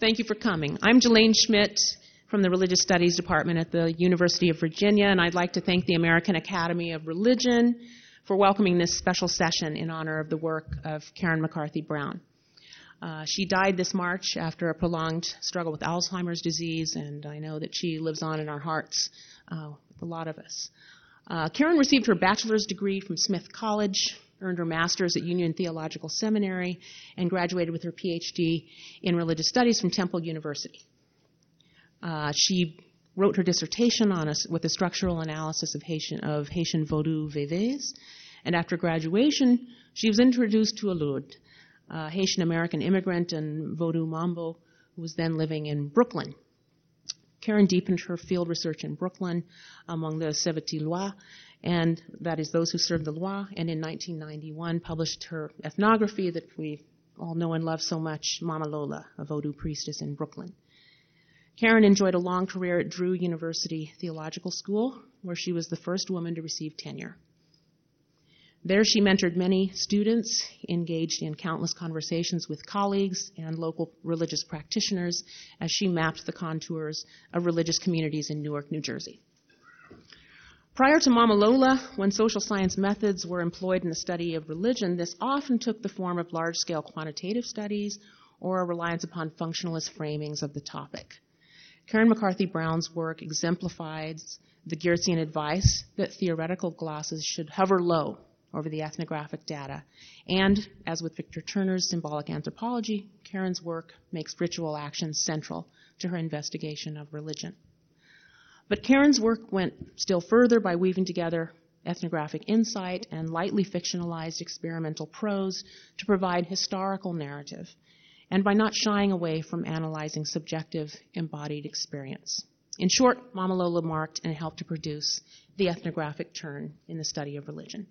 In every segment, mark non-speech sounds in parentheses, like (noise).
Thank you for coming. I'm Jalane Schmidt from the Religious Studies Department at the University of Virginia, and I'd like to thank the American Academy of Religion for welcoming this special session in honor of the work of Karen McCarthy Brown. Uh, she died this March after a prolonged struggle with Alzheimer's disease, and I know that she lives on in our hearts uh, with a lot of us. Uh, Karen received her bachelor's degree from Smith College earned her master's at Union Theological Seminary, and graduated with her PhD in religious studies from Temple University. Uh, she wrote her dissertation on a, with a structural analysis of Haitian, of Haitian Vodou Veves, and after graduation, she was introduced to Alourdes, a Haitian American immigrant and Vodou Mambo who was then living in Brooklyn. Karen deepened her field research in Brooklyn among the Sevetilois and that is those who serve the lwa, and in 1991 published her ethnography that we all know and love so much, Mama Lola, a Vodou priestess in Brooklyn. Karen enjoyed a long career at Drew University Theological School, where she was the first woman to receive tenure. There, she mentored many students, engaged in countless conversations with colleagues and local religious practitioners as she mapped the contours of religious communities in Newark, New Jersey. Prior to Mama Lola, when social science methods were employed in the study of religion, this often took the form of large scale quantitative studies or a reliance upon functionalist framings of the topic. Karen McCarthy Brown's work exemplifies the Geertzian advice that theoretical glosses should hover low over the ethnographic data. And, as with Victor Turner's symbolic anthropology, Karen's work makes ritual action central to her investigation of religion. But Karen's work went still further by weaving together ethnographic insight and lightly fictionalized experimental prose to provide historical narrative, and by not shying away from analyzing subjective embodied experience. In short, Mama Lola marked and helped to produce the ethnographic turn in the study of religion.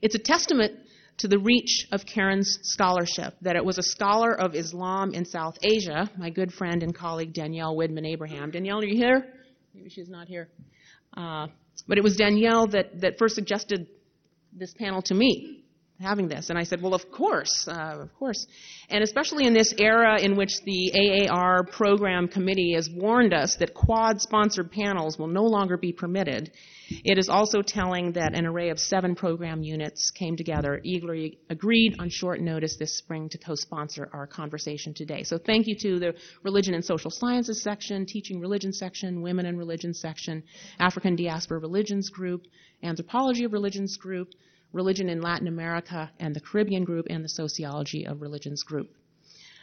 It's a testament to the reach of Karen's scholarship, that it was a scholar of Islam in South Asia, my good friend and colleague Danielle Widmann Abraham. Danielle, are you here? Maybe she's not here. Uh, but it was Danielle that, that first suggested this panel to me having this. And I said, well, of course, uh, of course. And especially in this era in which the AAR program committee has warned us that quad sponsored panels will no longer be permitted, it is also telling that an array of seven program units came together, eagerly agreed on short notice this spring to co sponsor our conversation today. So thank you to the Religion and Social Sciences section, Teaching Religion section, Women and Religion section, African Diaspora Religions group, Anthropology of Religions group, Religion in Latin America and the Caribbean Group, and the Sociology of Religions Group.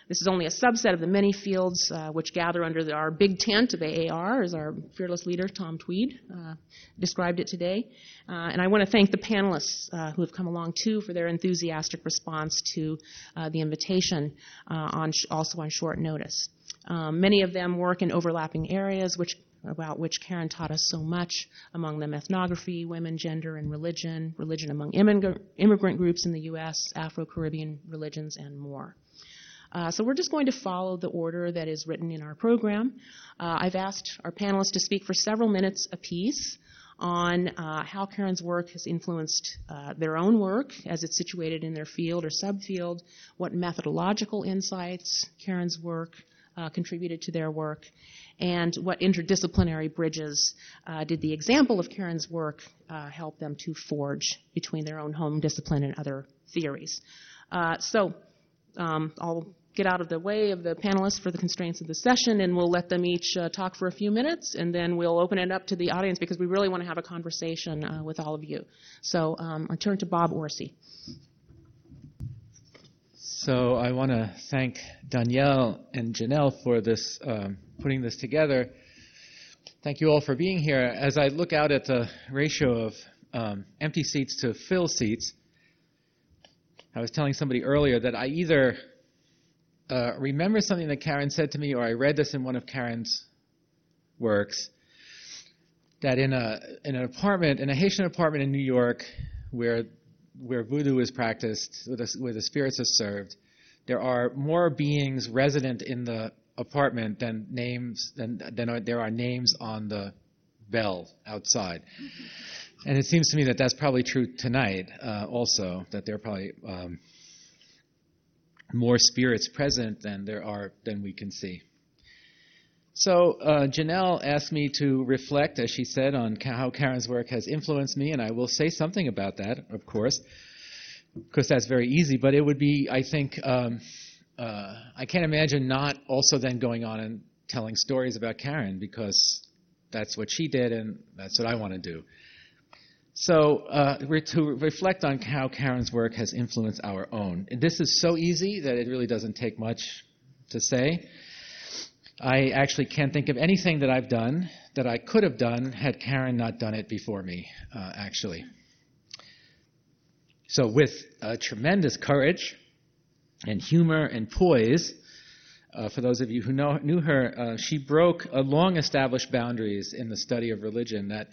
This is only a subset of the many fields uh, which gather under the, our big tent of AAR, as our fearless leader, Tom Tweed, uh, described it today. Uh, and I want to thank the panelists uh, who have come along too for their enthusiastic response to uh, the invitation, uh, on sh- also on short notice. Um, many of them work in overlapping areas, which about which Karen taught us so much, among them ethnography, women, gender, and religion, religion among immigrant groups in the U.S., Afro Caribbean religions, and more. Uh, so we're just going to follow the order that is written in our program. Uh, I've asked our panelists to speak for several minutes apiece on uh, how Karen's work has influenced uh, their own work as it's situated in their field or subfield, what methodological insights Karen's work uh, contributed to their work, and what interdisciplinary bridges uh, did the example of Karen's work uh, help them to forge between their own home discipline and other theories. Uh, so um, I'll get out of the way of the panelists for the constraints of the session, and we'll let them each uh, talk for a few minutes, and then we'll open it up to the audience because we really want to have a conversation uh, with all of you. So um, I turn to Bob Orsi. So I want to thank Danielle and Janelle for this, um, putting this together. Thank you all for being here. As I look out at the ratio of um, empty seats to fill seats, I was telling somebody earlier that I either uh, remember something that Karen said to me, or I read this in one of Karen's works. That in a in an apartment, in a Haitian apartment in New York, where where voodoo is practiced, where the, where the spirits are served, there are more beings resident in the apartment than names than than are, there are names on the bell outside. And it seems to me that that's probably true tonight uh, also. That there are probably um, more spirits present than there are than we can see. So uh, Janelle asked me to reflect, as she said, on how Karen's work has influenced me, and I will say something about that, of course, because that's very easy. But it would be, I think, um, uh, I can't imagine not also then going on and telling stories about Karen because that's what she did, and that's what I want to do. So, uh, to reflect on how Karen's work has influenced our own. This is so easy that it really doesn't take much to say. I actually can't think of anything that I've done that I could have done had Karen not done it before me, uh, actually. So, with uh, tremendous courage and humor and poise, uh, for those of you who know, knew her, uh, she broke long established boundaries in the study of religion that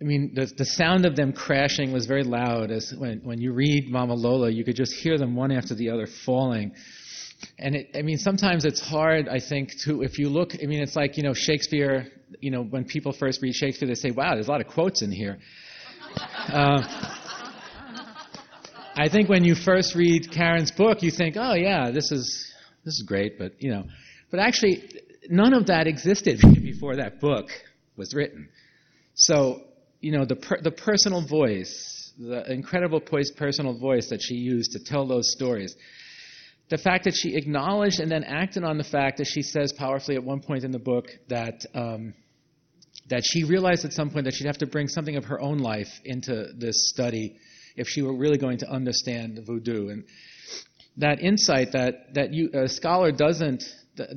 I mean, the, the sound of them crashing was very loud. As when, when you read Mama Lola, you could just hear them one after the other falling and it, I mean, sometimes it's hard, I think, to, if you look, I mean, it's like, you know, Shakespeare, you know, when people first read Shakespeare, they say, wow, there's a lot of quotes in here. Uh, I think when you first read Karen's book, you think, oh, yeah, this is, this is great, but, you know, but actually, none of that existed (laughs) before that book was written. So, you know, the, per, the personal voice, the incredible personal voice that she used to tell those stories, the fact that she acknowledged and then acted on the fact that she says powerfully at one point in the book that um, that she realized at some point that she'd have to bring something of her own life into this study if she were really going to understand voodoo. And that insight that that you, a scholar doesn't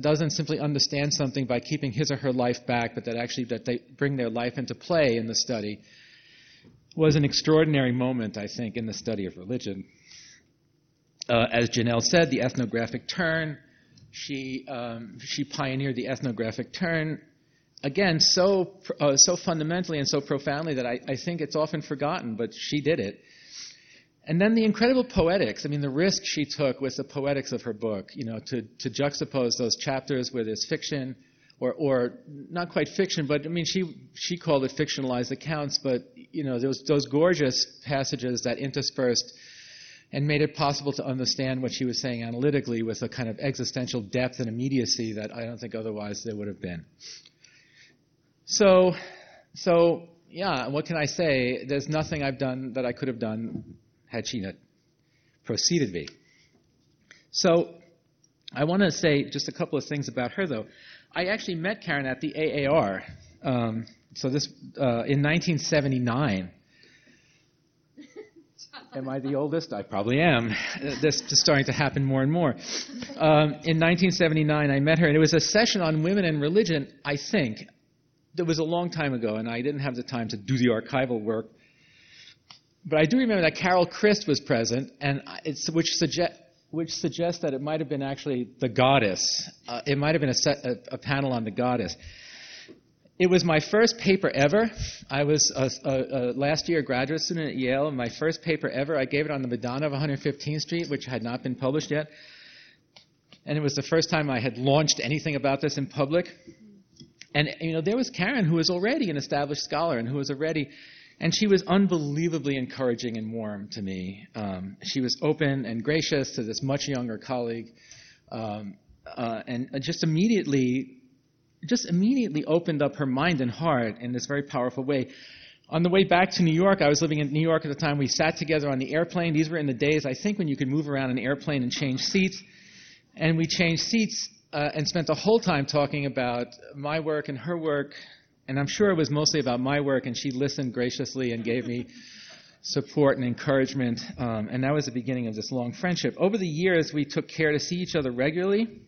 doesn't simply understand something by keeping his or her life back, but that actually that they bring their life into play in the study was an extraordinary moment, I think, in the study of religion uh, as Janelle said, the ethnographic turn. She, um, she pioneered the ethnographic turn. Again, so, uh, so fundamentally and so profoundly that I, I think it's often forgotten, but she did it. And then the incredible poetics. I mean, the risk she took with the poetics of her book, you know, to, to juxtapose those chapters where there's fiction, or, or not quite fiction, but I mean, she, she called it fictionalized accounts, but, you know, those, those gorgeous passages that interspersed and made it possible to understand what she was saying analytically with a kind of existential depth and immediacy that I don't think otherwise there would have been. So, so yeah, what can I say? There's nothing I've done that I could have done had she not proceeded me. So, I want to say just a couple of things about her, though. I actually met Karen at the AAR. Um, so this uh, in 1979. Am I the oldest? I probably am. This is starting to happen more and more. Um, in 1979, I met her, and it was a session on women and religion, I think. It was a long time ago, and I didn't have the time to do the archival work. But I do remember that Carol Christ was present, and which, suggest, which suggests that it might have been actually the goddess. Uh, it might have been a, set, a, a panel on the goddess. It was my first paper ever. I was a, a, a, last year graduate student at Yale. My first paper ever. I gave it on the Madonna of 115th Street, which had not been published yet. And it was the first time I had launched anything about this in public. And you know, there was Karen, who was already an established scholar and who was already, and she was unbelievably encouraging and warm to me. Um, she was open and gracious to this much younger colleague, um, uh, and just immediately just immediately opened up her mind and heart in this very powerful way. On the way back to New York, I was living in New York at the time. We sat together on the airplane. These were in the days, I think, when you could move around an airplane and change seats. And we changed seats uh, and spent the whole time talking about my work and her work. And I'm sure it was mostly about my work, and she listened graciously and gave me (laughs) support and encouragement. Um, and that was the beginning of this long friendship. Over the years, we took care to see each other regularly.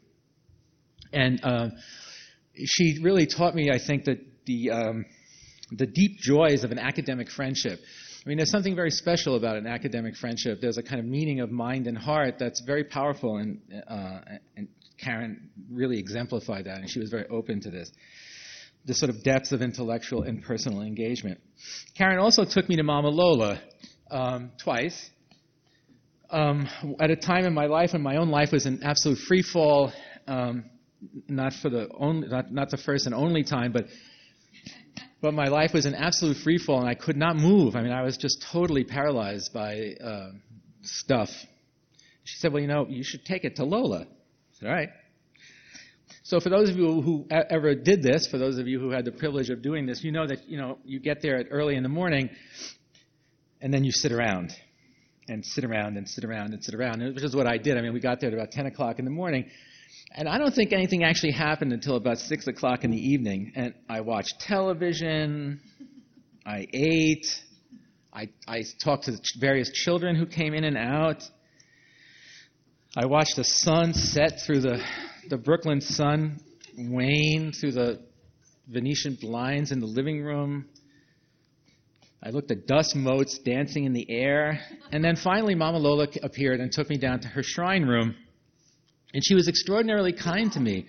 And uh, she really taught me, I think, that the, um, the deep joys of an academic friendship. I mean, there's something very special about an academic friendship. There's a kind of meaning of mind and heart that's very powerful, and, uh, and Karen really exemplified that, and she was very open to this. The sort of depth of intellectual and personal engagement. Karen also took me to Mama Lola um, twice. Um, at a time in my life when my own life was in absolute free fall, um, not for the only, not, not the first and only time, but but my life was an absolute free fall, and I could not move. I mean, I was just totally paralyzed by uh, stuff. She said, Well, you know, you should take it to Lola. I said, All right. So for those of you who ever did this, for those of you who had the privilege of doing this, you know that you know you get there early in the morning, and then you sit around, and sit around and sit around and sit around, which is what I did. I mean, we got there at about 10 o'clock in the morning, and I don't think anything actually happened until about 6 o'clock in the evening. And I watched television, I ate, I, I talked to various children who came in and out. I watched the sun set through the, the Brooklyn sun wane through the Venetian blinds in the living room. I looked at dust motes dancing in the air. And then finally, Mama Lola appeared and took me down to her shrine room. And she was extraordinarily kind to me.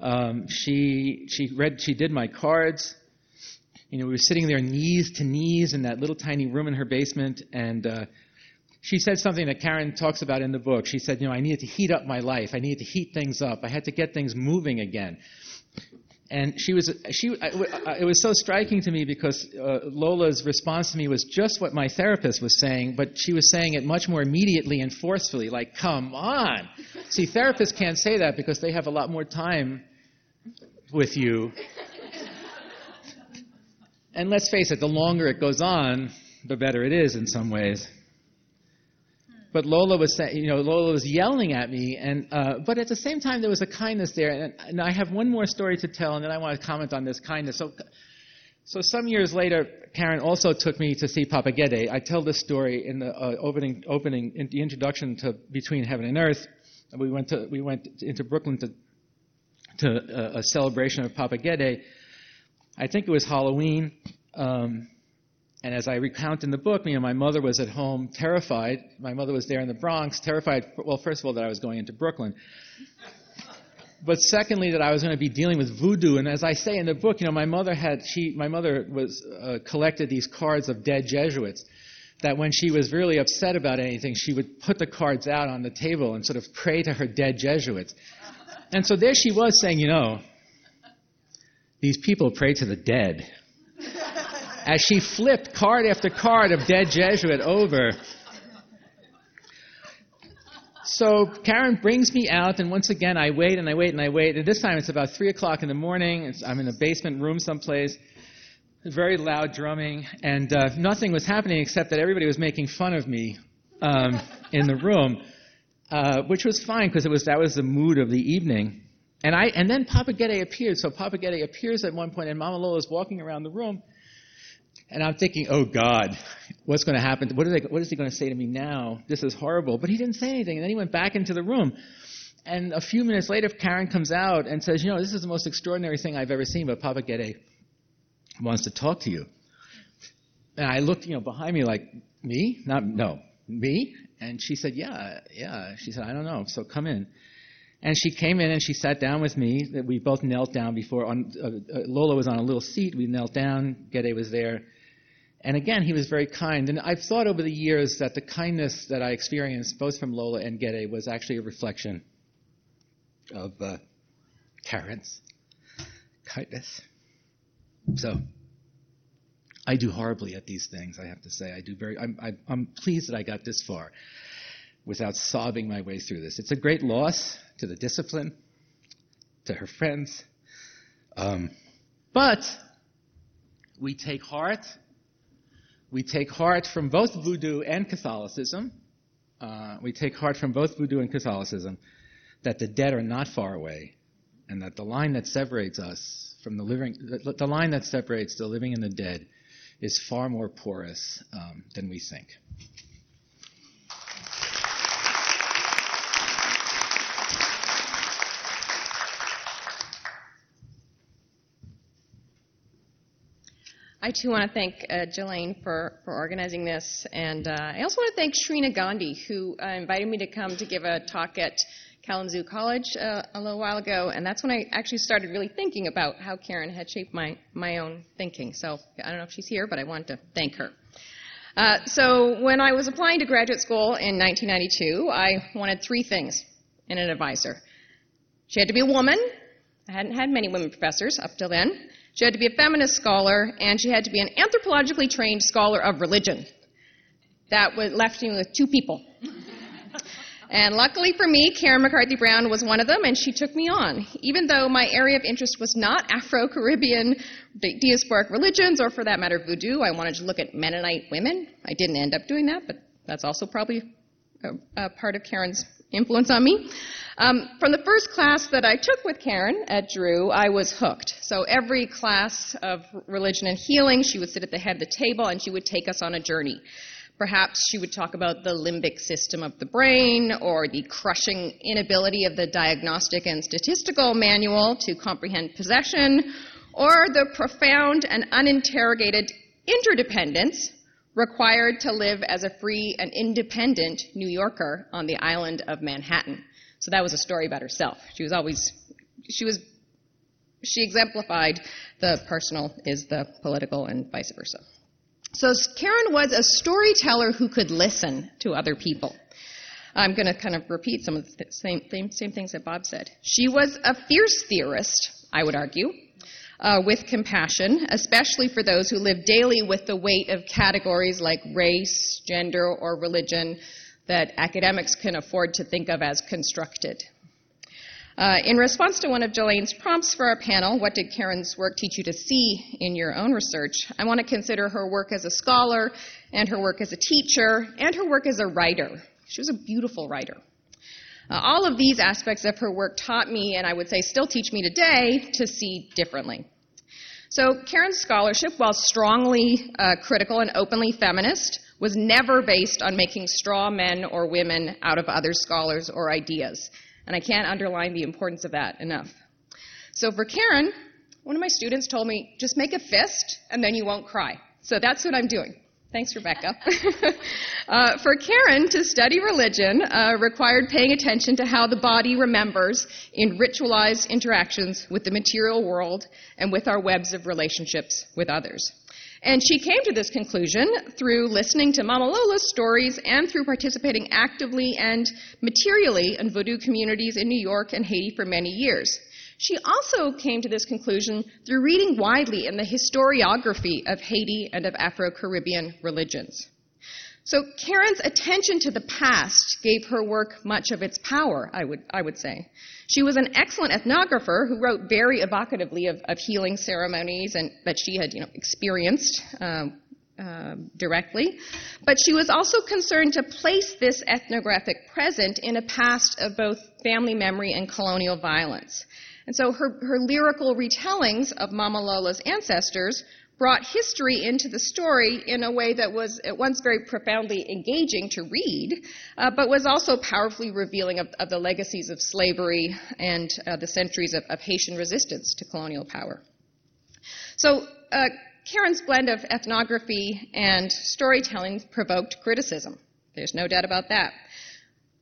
Um, she, she, read, she did my cards. You know, we were sitting there knees to knees in that little tiny room in her basement, and uh, she said something that Karen talks about in the book. She said, You know, I needed to heat up my life. I needed to heat things up. I had to get things moving again. And she was, she, it was so striking to me because uh, Lola's response to me was just what my therapist was saying, but she was saying it much more immediately and forcefully, like, come on. See, therapists can't say that because they have a lot more time with you. And let's face it, the longer it goes on, the better it is in some ways but Lola was saying, you know, Lola was yelling at me, and uh, but at the same time there was a kindness there. And, and I have one more story to tell, and then I want to comment on this kindness. So, so some years later, Karen also took me to see Papa Gede. I tell this story in the uh, opening, opening, in the introduction to Between Heaven and Earth. We went to we went into Brooklyn to to a, uh, a celebration of Papa Gede. I think it was Halloween. Um, and as I recount in the book, you know, my mother was at home terrified. My mother was there in the Bronx, terrified, well, first of all, that I was going into Brooklyn. But secondly, that I was going to be dealing with voodoo. And as I say in the book, you know, my mother had, she, my mother was, uh, collected these cards of dead Jesuits that when she was really upset about anything, she would put the cards out on the table and sort of pray to her dead Jesuits. And so there she was saying, you know, these people pray to the dead as she flipped card after card of dead Jesuit over. So Karen brings me out, and once again I wait and I wait and I wait. And this time it's about three o'clock in the morning. It's, I'm in a basement room someplace, very loud drumming, and uh, nothing was happening except that everybody was making fun of me um, in the room, uh, which was fine because it was that was the mood of the evening. And I and then Papa Gede appeared. So Papa Gede appears at one point, and Mama Lola is walking around the room and I'm thinking, oh God, what's going to happen? What, they, what is he going to say to me now? This is horrible. But he didn't say anything. And then he went back into the room. And a few minutes later, Karen comes out and says, you know, this is the most extraordinary thing I've ever seen, but Papa Gede wants to talk to you. And I looked, you know, behind me like, me? Not, no, me? And she said, yeah, yeah. She said, I don't know, so come in. And she came in and she sat down with me. We both knelt down before. On, uh, uh, Lola was on a little seat. We knelt down. Gede was there. And again, he was very kind. And I've thought over the years that the kindness that I experienced, both from Lola and Gede, was actually a reflection of uh, Karen's kindness. So, I do horribly at these things, I have to say. I do very. I'm, I, I'm pleased that I got this far without sobbing my way through this. It's a great loss to the discipline, to her friends. Um, but we take heart. We take heart from both voodoo and Catholicism. Uh, we take heart from both voodoo and Catholicism that the dead are not far away, and that the line that separates us from the living, the, line that separates the living and the dead, is far more porous um, than we think. I too want to thank uh, Jalane for, for organizing this, and uh, I also want to thank Shreena Gandhi, who uh, invited me to come to give a talk at Kalamazoo College uh, a little while ago, and that's when I actually started really thinking about how Karen had shaped my, my own thinking. So I don't know if she's here, but I want to thank her. Uh, so when I was applying to graduate school in 1992, I wanted three things in an advisor. She had to be a woman. I hadn't had many women professors up till then. She had to be a feminist scholar, and she had to be an anthropologically trained scholar of religion. That was, left me with two people. And luckily for me, Karen McCarthy Brown was one of them, and she took me on. Even though my area of interest was not Afro Caribbean diasporic religions, or for that matter, voodoo, I wanted to look at Mennonite women. I didn't end up doing that, but that's also probably a, a part of Karen's influence on me. Um, from the first class that I took with Karen at Drew, I was hooked. So every class of religion and healing, she would sit at the head of the table and she would take us on a journey. Perhaps she would talk about the limbic system of the brain or the crushing inability of the diagnostic and statistical manual to comprehend possession or the profound and uninterrogated interdependence required to live as a free and independent New Yorker on the island of Manhattan. So that was a story about herself. She was always, she was, she exemplified the personal is the political and vice versa. So Karen was a storyteller who could listen to other people. I'm going to kind of repeat some of the same, same, same things that Bob said. She was a fierce theorist, I would argue, uh, with compassion, especially for those who live daily with the weight of categories like race, gender, or religion that academics can afford to think of as constructed. Uh, in response to one of Jalane's prompts for our panel, what did Karen's work teach you to see in your own research? I want to consider her work as a scholar, and her work as a teacher, and her work as a writer. She was a beautiful writer. Uh, all of these aspects of her work taught me, and I would say still teach me today, to see differently. So, Karen's scholarship, while strongly uh, critical and openly feminist, was never based on making straw men or women out of other scholars or ideas. And I can't underline the importance of that enough. So for Karen, one of my students told me, just make a fist and then you won't cry. So that's what I'm doing. Thanks, Rebecca. (laughs) uh, for Karen, to study religion uh, required paying attention to how the body remembers in ritualized interactions with the material world and with our webs of relationships with others. And she came to this conclusion through listening to Mama Lola's stories and through participating actively and materially in voodoo communities in New York and Haiti for many years. She also came to this conclusion through reading widely in the historiography of Haiti and of Afro Caribbean religions. So Karen's attention to the past gave her work much of its power, I would, I would say. She was an excellent ethnographer who wrote very evocatively of, of healing ceremonies and that she had you know, experienced um, uh, directly. But she was also concerned to place this ethnographic present in a past of both family memory and colonial violence. And so her, her lyrical retellings of Mama Lola's ancestors brought history into the story in a way that was at once very profoundly engaging to read, uh, but was also powerfully revealing of, of the legacies of slavery and uh, the centuries of, of, Haitian resistance to colonial power. So, uh, Karen's blend of ethnography and storytelling provoked criticism. There's no doubt about that.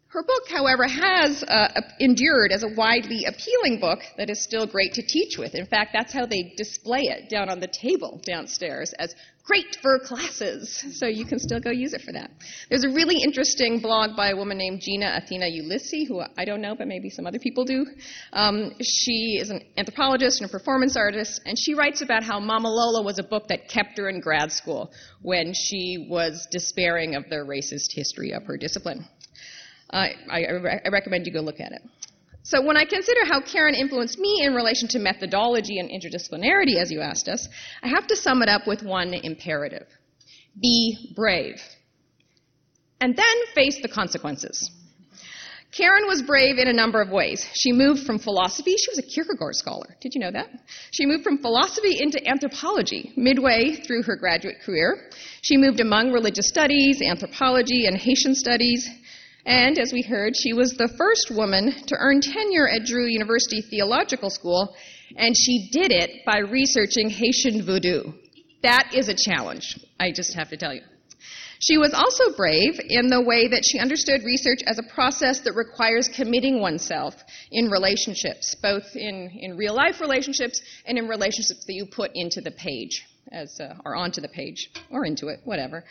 Her book, however, has uh, endured as a widely appealing book that is still great to teach with. In fact, that's how they display it down on the table downstairs as great for classes. So you can still go use it for that. There's a really interesting blog by a woman named Gina Athena Ulysse, who I don't know, but maybe some other people do. Um, she is an anthropologist and a performance artist, and she writes about how Mama Lola was a book that kept her in grad school when she was despairing of the racist history of her discipline. I, I, recommend you go look at it. So when I consider how Karen influenced me in relation to methodology and interdisciplinarity, as you asked us, I have to sum it up with one imperative. Be brave. And then face the consequences. Karen was brave in a number of ways. She moved from philosophy, she was a Kierkegaard scholar. Did you know that? She moved from philosophy into anthropology midway through her graduate career. She moved among religious studies, anthropology, and Haitian studies. And as we heard, she was the first woman to earn tenure at Drew University Theological School, and she did it by researching Haitian voodoo. That is a challenge, I just have to tell you. She was also brave in the way that she understood research as a process that requires committing oneself in relationships, both in, in real life relationships and in relationships that you put into the page, as uh, or onto the page, or into it, whatever.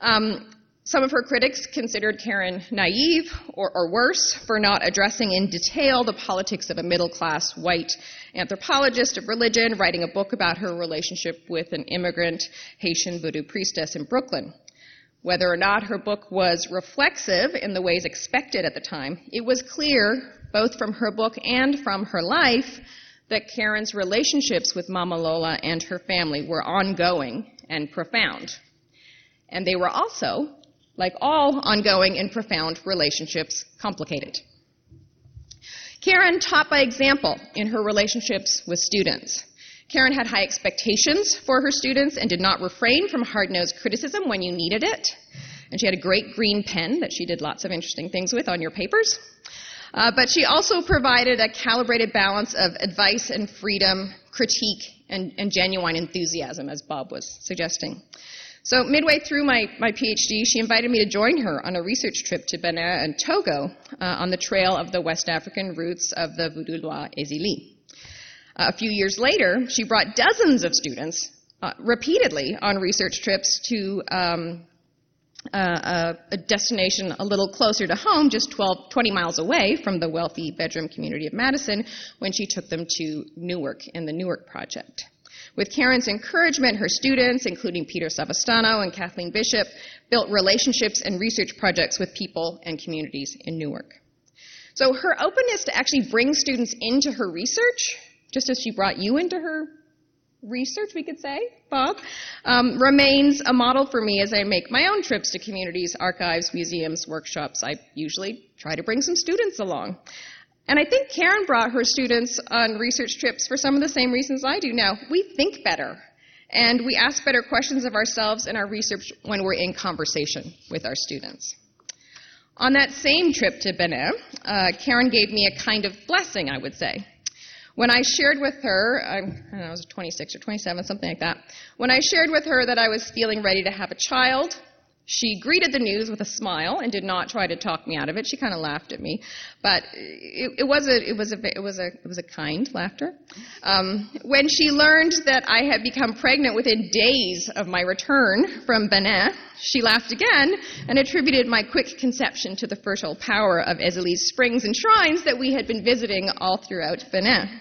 Um, some of her critics considered Karen naive or, or, worse for not addressing in detail the politics of a middle class white anthropologist of religion writing a book about her relationship with an immigrant Haitian voodoo priestess in Brooklyn. Whether or not her book was reflexive in the ways expected at the time, it was clear, both from her book and from her life, that Karen's relationships with Mama Lola and her family were ongoing and profound. And they were also, like all ongoing and profound relationships, complicated. Karen taught by example in her relationships with students. Karen had high expectations for her students and did not refrain from hard nosed criticism when you needed it. And she had a great green pen that she did lots of interesting things with on your papers. Uh, but she also provided a calibrated balance of advice and freedom, critique, and, and genuine enthusiasm, as Bob was suggesting. So, midway through my, my PhD, she invited me to join her on a research trip to Benin and Togo uh, on the trail of the West African roots of the Vodou lwa Ezili. Uh, a few years later, she brought dozens of students uh, repeatedly on research trips to um, uh, a, destination a little closer to home, just 12, 20 miles away from the wealthy bedroom community of Madison, when she took them to Newark in the Newark Project. With Karen's encouragement, her students, including Peter Savastano and Kathleen Bishop, built relationships and research projects with people and communities in Newark. So her openness to actually bring students into her research just as she brought you into her research, we could say, Bob, um, remains a model for me as I make my own trips to communities, archives, museums, workshops. I usually try to bring some students along. And I think Karen brought her students on research trips for some of the same reasons I do now. We think better, and we ask better questions of ourselves in our research when we're in conversation with our students. On that same trip to Benin, uh, Karen gave me a kind of blessing, I would say. When I shared with her, I, don't know, I was 26 or 27, something like that. When I shared with her that I was feeling ready to have a child, she greeted the news with a smile and did not try to talk me out of it. She kind of laughed at me, but it, it, was a it was a it was a it was a kind laughter. Um, when she learned that I had become pregnant within days of my return from Benin, she laughed again and attributed my quick conception to the fertile power of Ezili's springs and shrines that we had been visiting all throughout Benin.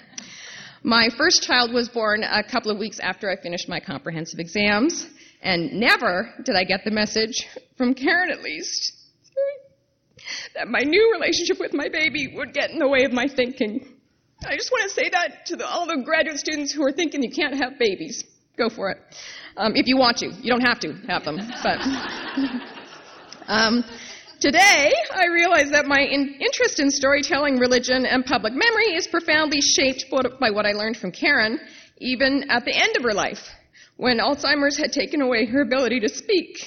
My first child was born a couple of weeks after I finished my comprehensive exams, and never did I get the message, from Karen at least, that my new relationship with my baby would get in the way of my thinking. I just want to say that to the, all the graduate students who are thinking you can't have babies. Go for it. Um, if you want to. You don't have to have them. But. (laughs) um, Today, I realize that my in- interest in storytelling, religion, and public memory is profoundly shaped by what I learned from Karen, even at the end of her life, when Alzheimer's had taken away her ability to speak.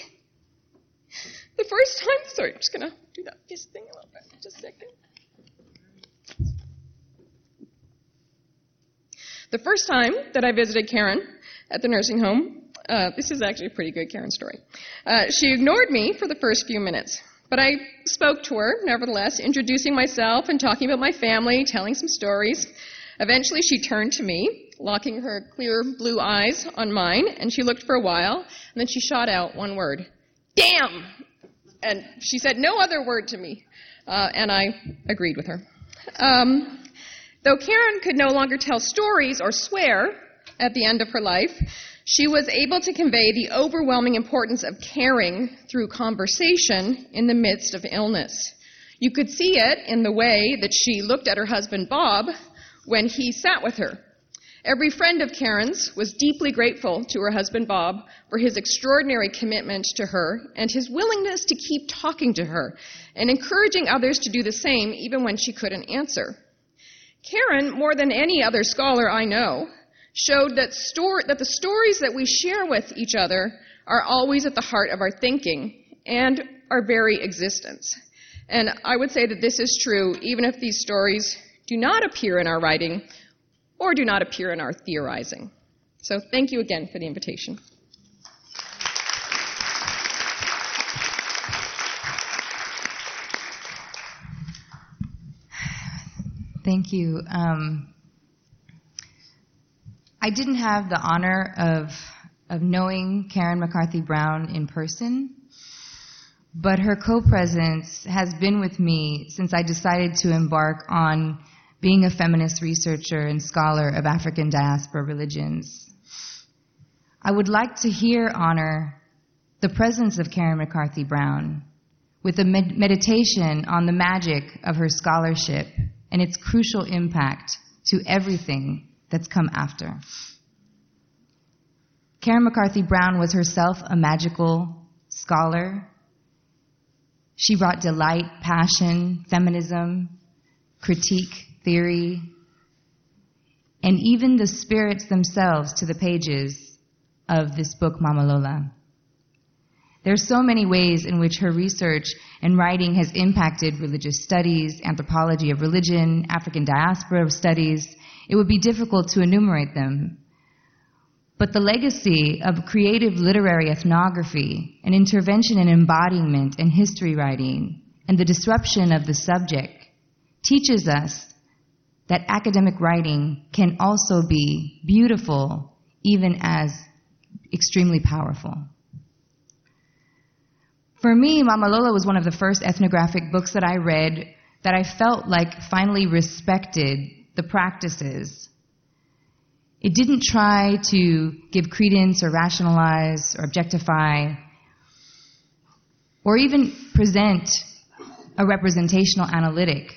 The first time, sorry, I'm just going to do that this thing a little bit, just a second. The first time that I visited Karen at the nursing home, uh, this is actually a pretty good Karen story. Uh, she ignored me for the first few minutes. But I spoke to her, nevertheless, introducing myself and talking about my family, telling some stories. Eventually, she turned to me, locking her clear blue eyes on mine, and she looked for a while, and then she shot out one word Damn! And she said no other word to me, uh, and I agreed with her. Um, though Karen could no longer tell stories or swear at the end of her life, she was able to convey the overwhelming importance of caring through conversation in the midst of illness. You could see it in the way that she looked at her husband Bob when he sat with her. Every friend of Karen's was deeply grateful to her husband Bob for his extraordinary commitment to her and his willingness to keep talking to her and encouraging others to do the same even when she couldn't answer. Karen, more than any other scholar I know, showed that, story, that the stories that we share with each other are always at the heart of our thinking and our very existence. And I would say that this is true even if these stories do not appear in our writing or do not appear in our theorizing. So thank you again for the invitation. Thank you. Um, I didn't have the honor of of knowing Karen McCarthy Brown in person, but her co-presence has been with me since I decided to embark on being a feminist researcher and scholar of African diaspora religions. I would like to here honor the presence of Karen McCarthy Brown with a med- meditation on the magic of her scholarship and its crucial impact to everything that's come after. Karen McCarthy Brown was herself a magical scholar. She brought delight, passion, feminism, critique, theory, and even the spirits themselves to the pages of this book, Mama Lola. There are so many ways in which her research and writing has impacted religious studies, anthropology of religion, African diaspora studies. It would be difficult to enumerate them. But the legacy of creative literary ethnography, an intervention in embodiment and history writing, and the disruption of the subject teaches us that academic writing can also be beautiful, even as extremely powerful. For me, Mama Lola was one of the first ethnographic books that I read that I felt like finally respected the practices. It didn't try to give credence or rationalize or objectify or even present a representational analytic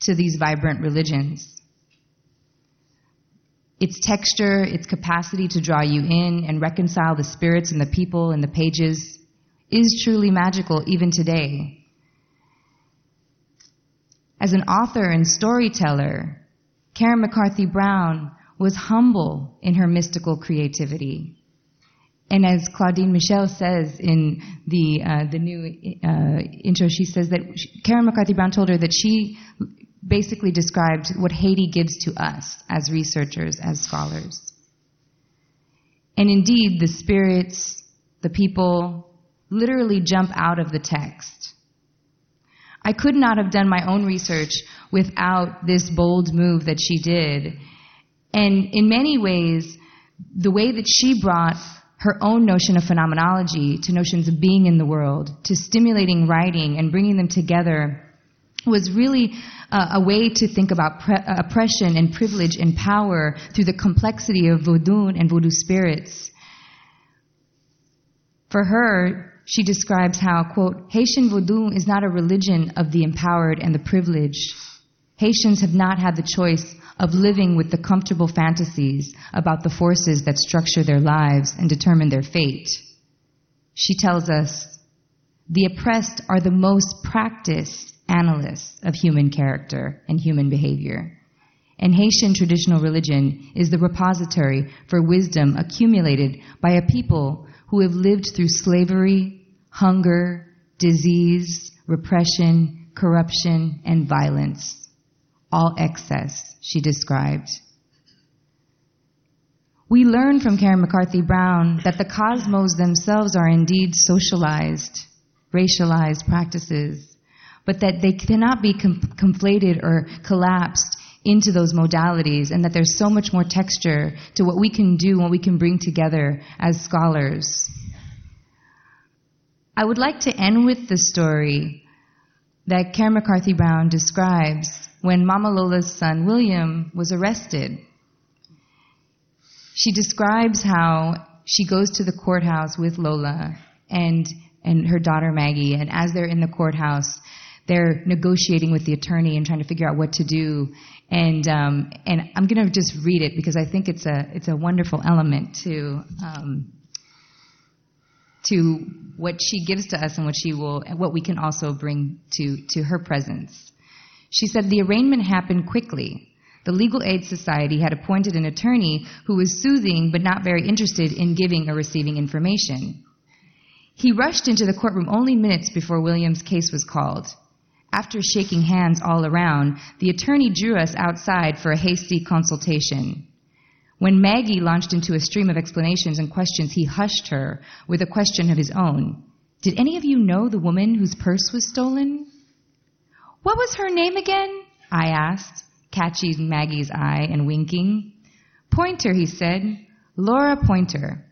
to these vibrant religions. Its texture, its capacity to draw you in and reconcile the spirits and the people and the pages is truly magical even today. As an author and storyteller, Karen McCarthy Brown was humble in her mystical creativity. And as Claudine Michel says in the uh, the new uh, intro, she says that she, Karen McCarthy Brown told her that she basically described what Haiti gives to us as researchers, as scholars. And indeed, the spirits, the people, literally jump out of the text. I could not have done my own research without this bold move that she did. And in many ways, the way that she brought her own notion of phenomenology to notions of being in the world, to stimulating writing and bringing them together, was really uh, a way to think about uh, oppression and privilege and power through the complexity of Vodun and Vodou spirits. For her, she describes how, quote, Haitian Vodou is not a religion of the empowered and the privileged. Haitians have not had the choice of living with the comfortable fantasies about the forces that structure their lives and determine their fate. She tells us, the oppressed are the most practiced analysts of human character and human behavior. And Haitian traditional religion is the repository for wisdom accumulated by a people who have lived through slavery, hunger, disease, repression, corruption, and violence. All excess, she described. We learn from Karen McCarthy Brown that the cosmos themselves are indeed socialized, racialized practices, but that they cannot be com- conflated or collapsed into those modalities, and that there's so much more texture to what we can do, what we can bring together as scholars. I would like to end with the story that Karen McCarthy Brown describes when Mama Lola's son William was arrested. She describes how she goes to the courthouse with Lola and and her daughter Maggie, and as they're in the courthouse, they're negotiating with the attorney and trying to figure out what to do. And um, and I'm going to just read it because I think it's a it's a wonderful element to um, to what she gives to us and what she will what we can also bring to to her presence. She said the arraignment happened quickly. The Legal Aid Society had appointed an attorney who was soothing but not very interested in giving or receiving information. He rushed into the courtroom only minutes before William's case was called. After shaking hands all around, the attorney drew us outside for a hasty consultation. When Maggie launched into a stream of explanations and questions, he hushed her with a question of his own. Did any of you know the woman whose purse was stolen? What was her name again? I asked, catching Maggie's eye and winking. Pointer, he said. Laura Pointer.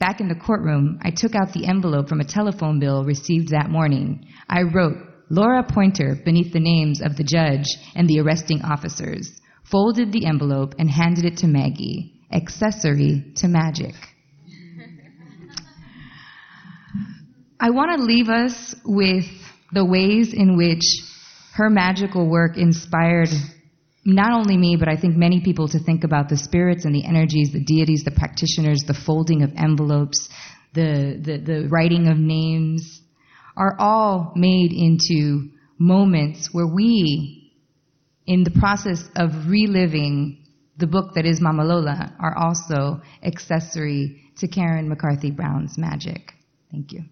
Back in the courtroom, I took out the envelope from a telephone bill received that morning. I wrote, Laura Pointer beneath the names of the judge and the arresting officers, folded the envelope and handed it to Maggie, accessory to magic. I want to leave us with the ways in which her magical work inspired not only me, but I think many people to think about the spirits and the energies, the deities, the practitioners, the folding of envelopes, the, the, the writing of names, are all made into moments where we, in the process of reliving the book that is Mama Lola, are also accessory to Karen McCarthy Brown's magic. Thank you.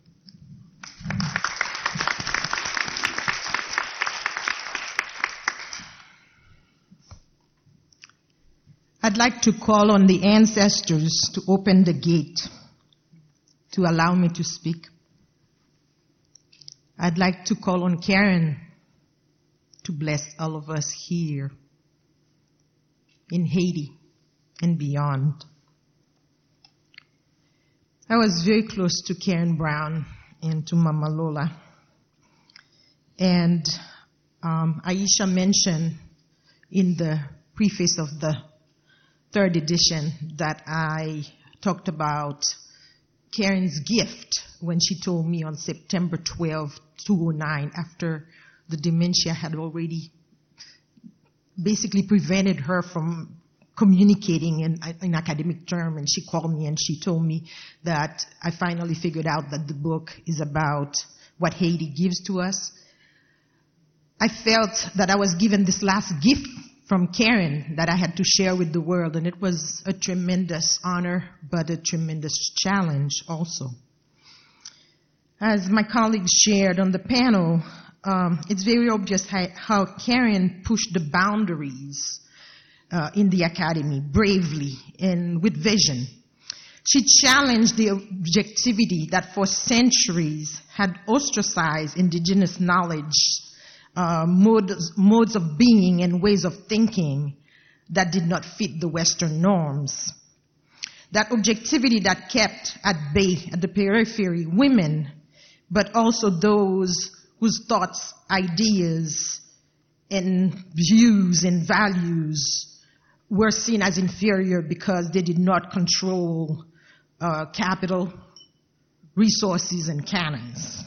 I'd like to call on the ancestors to open the gate to allow me to speak. I'd like to call on Karen to bless all of us here in Haiti and beyond. I was very close to Karen Brown and to Mama Lola. And um, Aisha mentioned in the preface of the third edition that I talked about Karen's gift when she told me on September 12, 2009, after the dementia had already basically prevented her from communicating in, in academic term and she called me and she told me that I finally figured out that the book is about what Haiti gives to us. I felt that I was given this last gift from Karen that I had to share with the world, and it was a tremendous honor, but a tremendous challenge also. As my colleagues shared on the panel, um, it's very obvious how, how, Karen pushed the boundaries uh, in the academy bravely and with vision. She challenged the objectivity that for centuries had ostracized indigenous knowledge uh, modes, modes of being and ways of thinking that did not fit the Western norms. That objectivity that kept at bay, at the periphery, women, but also those whose thoughts, ideas, and views and values were seen as inferior because they did not control uh, capital, resources, and canons.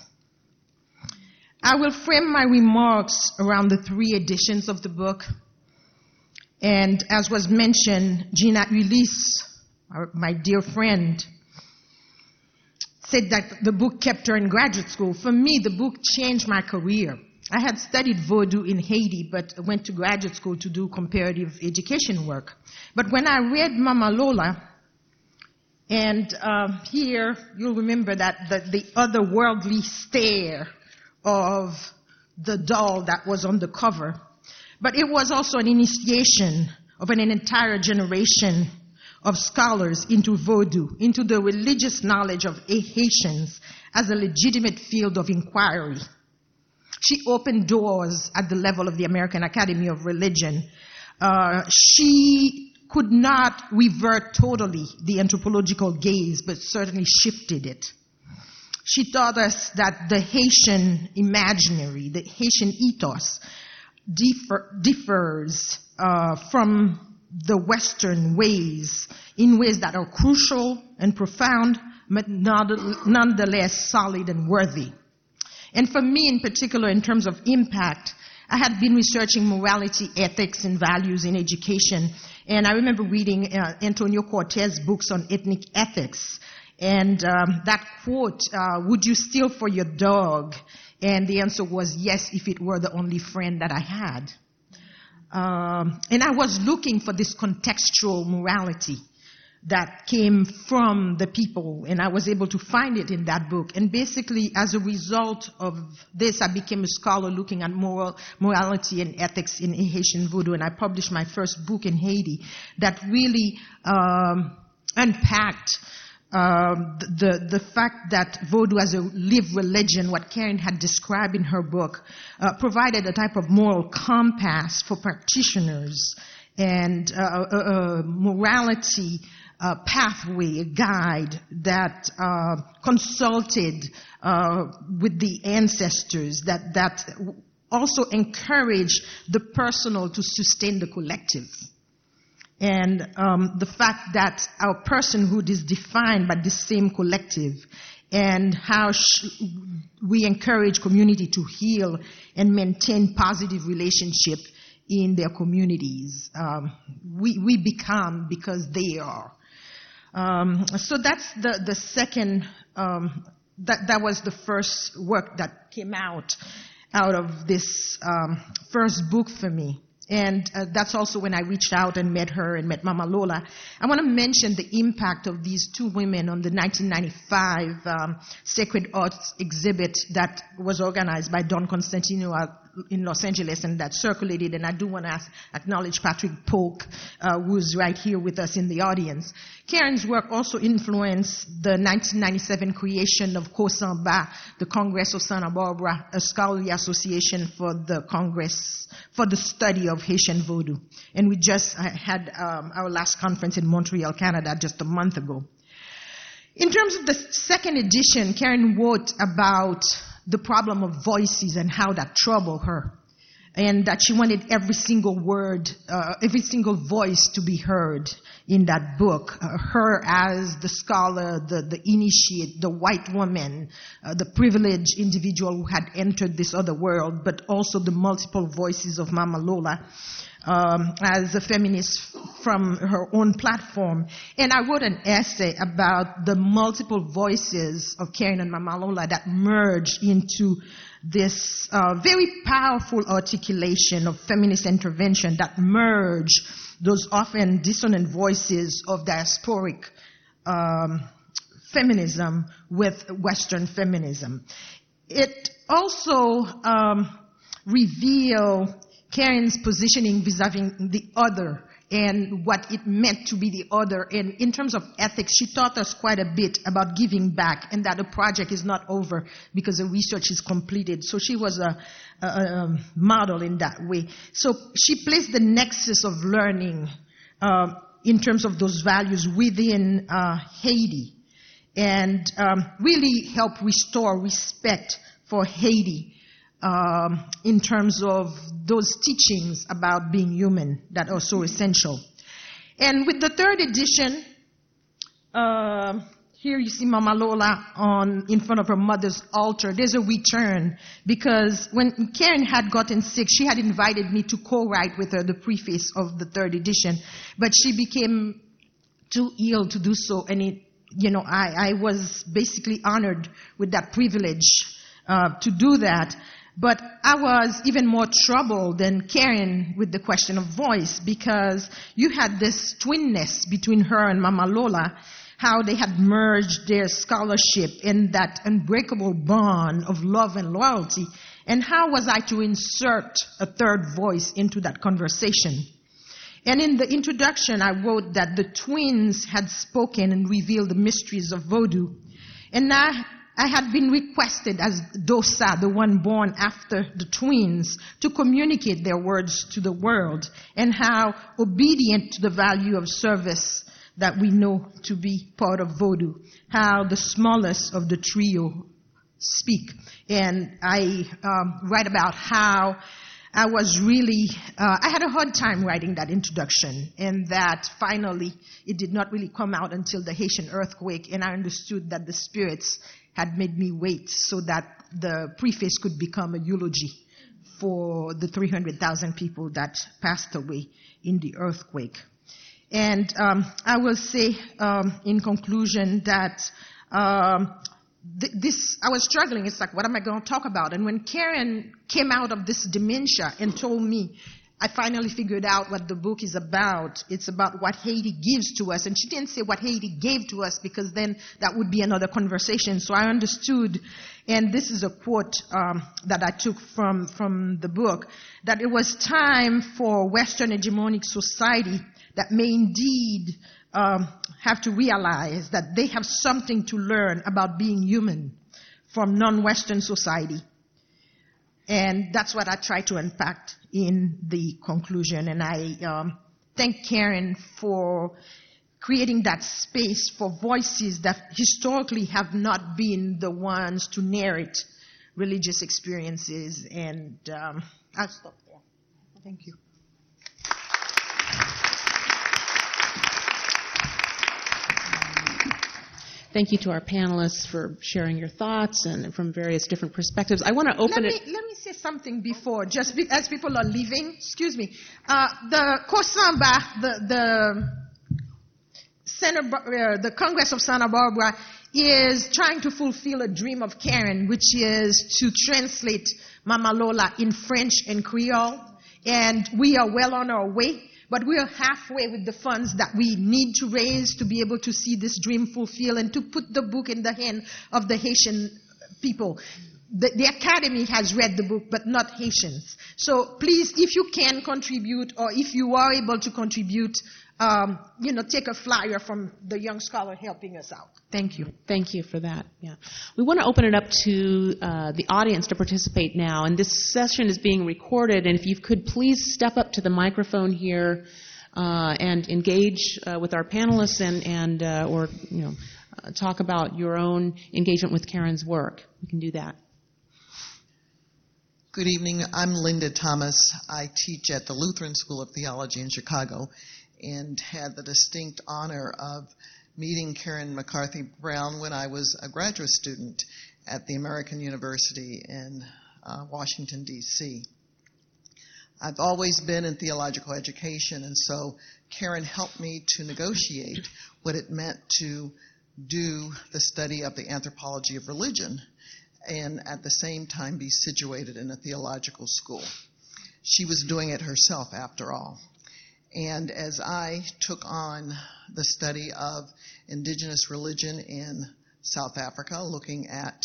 I will frame my remarks around the three editions of the book. And as was mentioned, Gina Ulysse, my dear friend, said that the book kept her in graduate school. For me, the book changed my career. I had studied Vodou in Haiti, but went to graduate school to do comparative education work. But when I read Mama Lola, and uh, here you'll remember that the, the otherworldly stare of the doll that was on the cover. But it was also an initiation of an entire generation of scholars into Vodou, into the religious knowledge of Haitians as a legitimate field of inquiry. She opened doors at the level of the American Academy of Religion. Uh, she could not revert totally the anthropological gaze, but certainly shifted it. She taught us that the Haitian imaginary, the Haitian ethos, differ, differs uh, from the Western ways in ways that are crucial and profound, but not, nonetheless solid and worthy. And for me, in particular, in terms of impact, I had been researching morality, ethics, and values in education. And I remember reading uh, Antonio Cortez books on ethnic ethics. And um, that quote, uh, would you steal for your dog? And the answer was yes, if it were the only friend that I had. Um, and I was looking for this contextual morality that came from the people, and I was able to find it in that book. And basically, as a result of this, I became a scholar looking at moral, morality and ethics in Haitian Vodou, and I published my first book in Haiti that really um, unpacked um, the, the fact that Vodou as a lived religion, what Karen had described in her book, uh, provided a type of moral compass for practitioners and uh, a, a, morality uh, pathway, a guide that uh, consulted uh, with the ancestors, that, that also encouraged the personal to sustain the collective and um, the fact that our personhood is defined by the same collective and how sh- we encourage community to heal and maintain positive relationship in their communities. Um, we, we become because they are. Um, so that's the, the second, um, that, that was the first work that came out out of this um, first book for me. And uh, that's also when I reached out and met her and met Mama Lola. I want to mention the impact of these two women on the 1995 um, Sacred Arts exhibit that was organized by Don Cosentino in Los Angeles and that circulated. And I do want to acknowledge Patrick Polk, uh, who's right here with us in the audience. Karen's work also influenced the 1997 creation of KOSANBA, the Congress of Santa Barbara, a scholarly association for the Congress, for the study of Haitian Vodou. And we just had um, our last conference in Montreal, Canada, just a month ago. In terms of the second edition, Karen wrote about the problem of voices and how that troubled her. And that she wanted every single word, uh, every single voice to be heard in that book. Uh, her as the scholar, the, the initiate, the white woman, uh, the privileged individual who had entered this other world, but also the multiple voices of Mama Lola um, as a feminist from her own platform. And I wrote an essay about the multiple voices of Karen and Mama Lola that merge into this uh, very powerful articulation of feminist intervention that merge those often dissonant voices of diasporic um, feminism with Western feminism. It also um, reveal Karen's positioning vis-a-vis the other and what it meant to be the other. And in terms of ethics, she taught us quite a bit about giving back and that the project is not over because the research is completed. So she was a, a, a model in that way. So she placed the nexus of learning uh, in terms of those values within uh, Haiti and um, really help restore respect for Haiti um, in terms of those teachings about being human that are so essential. And with the third edition, uh, here you see Mama Lola on in front of her mother's altar. There's a return because when Karen had gotten sick, she had invited me to co-write with her the preface of the third edition, but she became too ill to do so, and it, you know, I, I was basically honored with that privilege uh, to do that. But I was even more troubled than Karen with the question of voice because you had this twinness between her and Mama Lola, how they had merged their scholarship in that unbreakable bond of love and loyalty. And how was I to insert a third voice into that conversation? And in the introduction, I wrote that the twins had spoken and revealed the mysteries of Vodou. And I I had been requested as Dosa, the one born after the twins, to communicate their words to the world and how obedient to the value of service that we know to be part of Vodou, how the smallest of the trio speak. And I um, write about how I was really, uh, I had a hard time writing that introduction, and that finally it did not really come out until the Haitian earthquake, and I understood that the spirits had made me wait so that the preface could become a eulogy for the 300,000 people that passed away in the earthquake. And um, I will say um, in conclusion that um, th- this, I was struggling. It's like, what am I going to talk about? And when Karen came out of this dementia and told me I finally figured out what the book is about. It's about what Haiti gives to us. And she didn't say what Haiti gave to us because then that would be another conversation. So I understood, and this is a quote um, that I took from, from the book, that it was time for Western hegemonic society that may indeed um, have to realize that they have something to learn about being human from non-Western society. And that's what I try to unpack in the conclusion. And I um, thank Karen for creating that space for voices that historically have not been the ones to narrate religious experiences. And um, I'll stop there. Thank you. Thank you to our panelists for sharing your thoughts and from various different perspectives. I want to open let it. Me, let me say something before, just be, as people are leaving. Excuse me. Uh, the KOSANBA, the, the, Center, uh, the Congress of Santa Barbara, is trying to fulfill a dream of Karen, which is to translate Mama Lola in French and Creole. And we are well on our way. But we are halfway with the funds that we need to raise to be able to see this dream fulfilled and to put the book in the hand of the Haitian people. The, the, Academy has read the book, but not Haitians. So please, if you can contribute or if you are able to contribute, um, you know, take a flyer from the young scholar helping us out. Thank you. Thank you for that. Yeah, we want to open it up to uh, the audience to participate now, and this session is being recorded. And if you could please step up to the microphone here uh, and engage uh, with our panelists and and uh, or you know uh, talk about your own engagement with Karen's work, we can do that. Good evening. I'm Linda Thomas. I teach at the Lutheran School of Theology in Chicago and had the distinct honor of meeting Karen McCarthy Brown when I was a graduate student at the American University in uh, Washington, D.C. I've always been in theological education, and so Karen helped me to negotiate what it meant to do the study of the anthropology of religion and at the same time be situated in a theological school. She was doing it herself, after all. And as I took on the study of indigenous religion in South Africa, looking at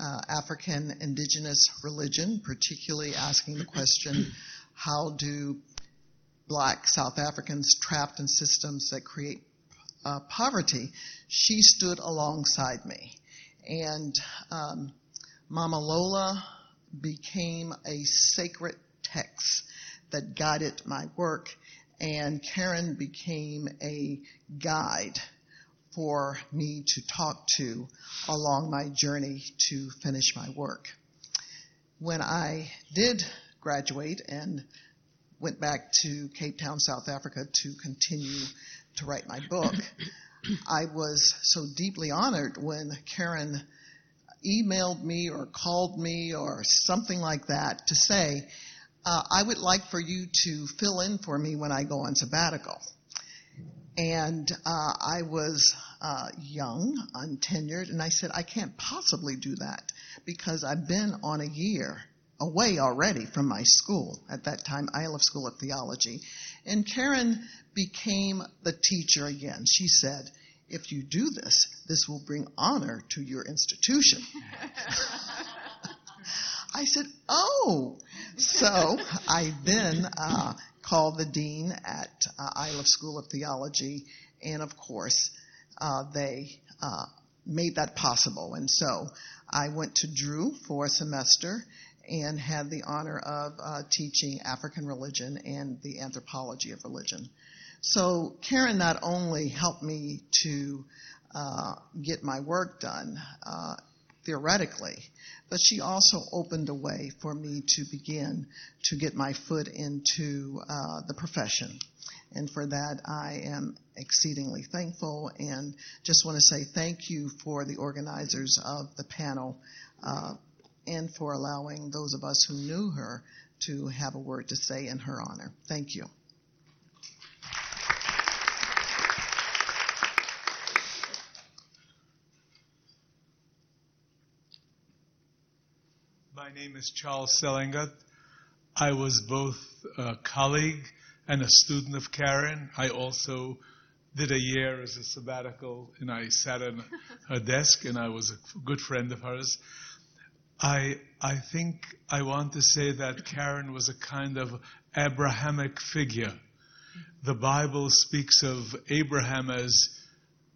uh, African indigenous religion, particularly asking the question how do black South Africans trapped in systems that create uh, poverty, she stood alongside me. And um, Mama Lola became a sacred text that guided my work and Karen became a guide for me to talk to along my journey to finish my work. When I did graduate and went back to Cape Town, South Africa to continue to write my book, I was so deeply honored when Karen emailed me or called me or something like that to say, uh, I would like for you to fill in for me when I go on sabbatical. And uh, I was uh, young, untenured, and I said, I can't possibly do that because I've been on a year away already from my school, at that time, Iliff School of Theology. And Karen became the teacher again. She said, if you do this, this will bring honor to your institution. (laughs) I said, oh. So I then uh, called the dean at uh, Iliff School of Theology, and of course, uh, they uh, made that possible. And so I went to Drew for a semester and had the honor of uh, teaching African religion and the anthropology of religion. So Karen not only helped me to uh, get my work done uh, theoretically, but she also opened a way for me to begin to get my foot into uh, the profession. And for that, I am exceedingly thankful and just want to say thank you for the organizers of the panel uh, and for allowing those of us who knew her to have a word to say in her honor. Thank you. Name is Charles Selengut. I was both a colleague and a student of Karen. I also did a year as a sabbatical, and I sat on her desk, and I was a good friend of hers. I I think I want to say that Karen was a kind of Abrahamic figure. The Bible speaks of Abraham as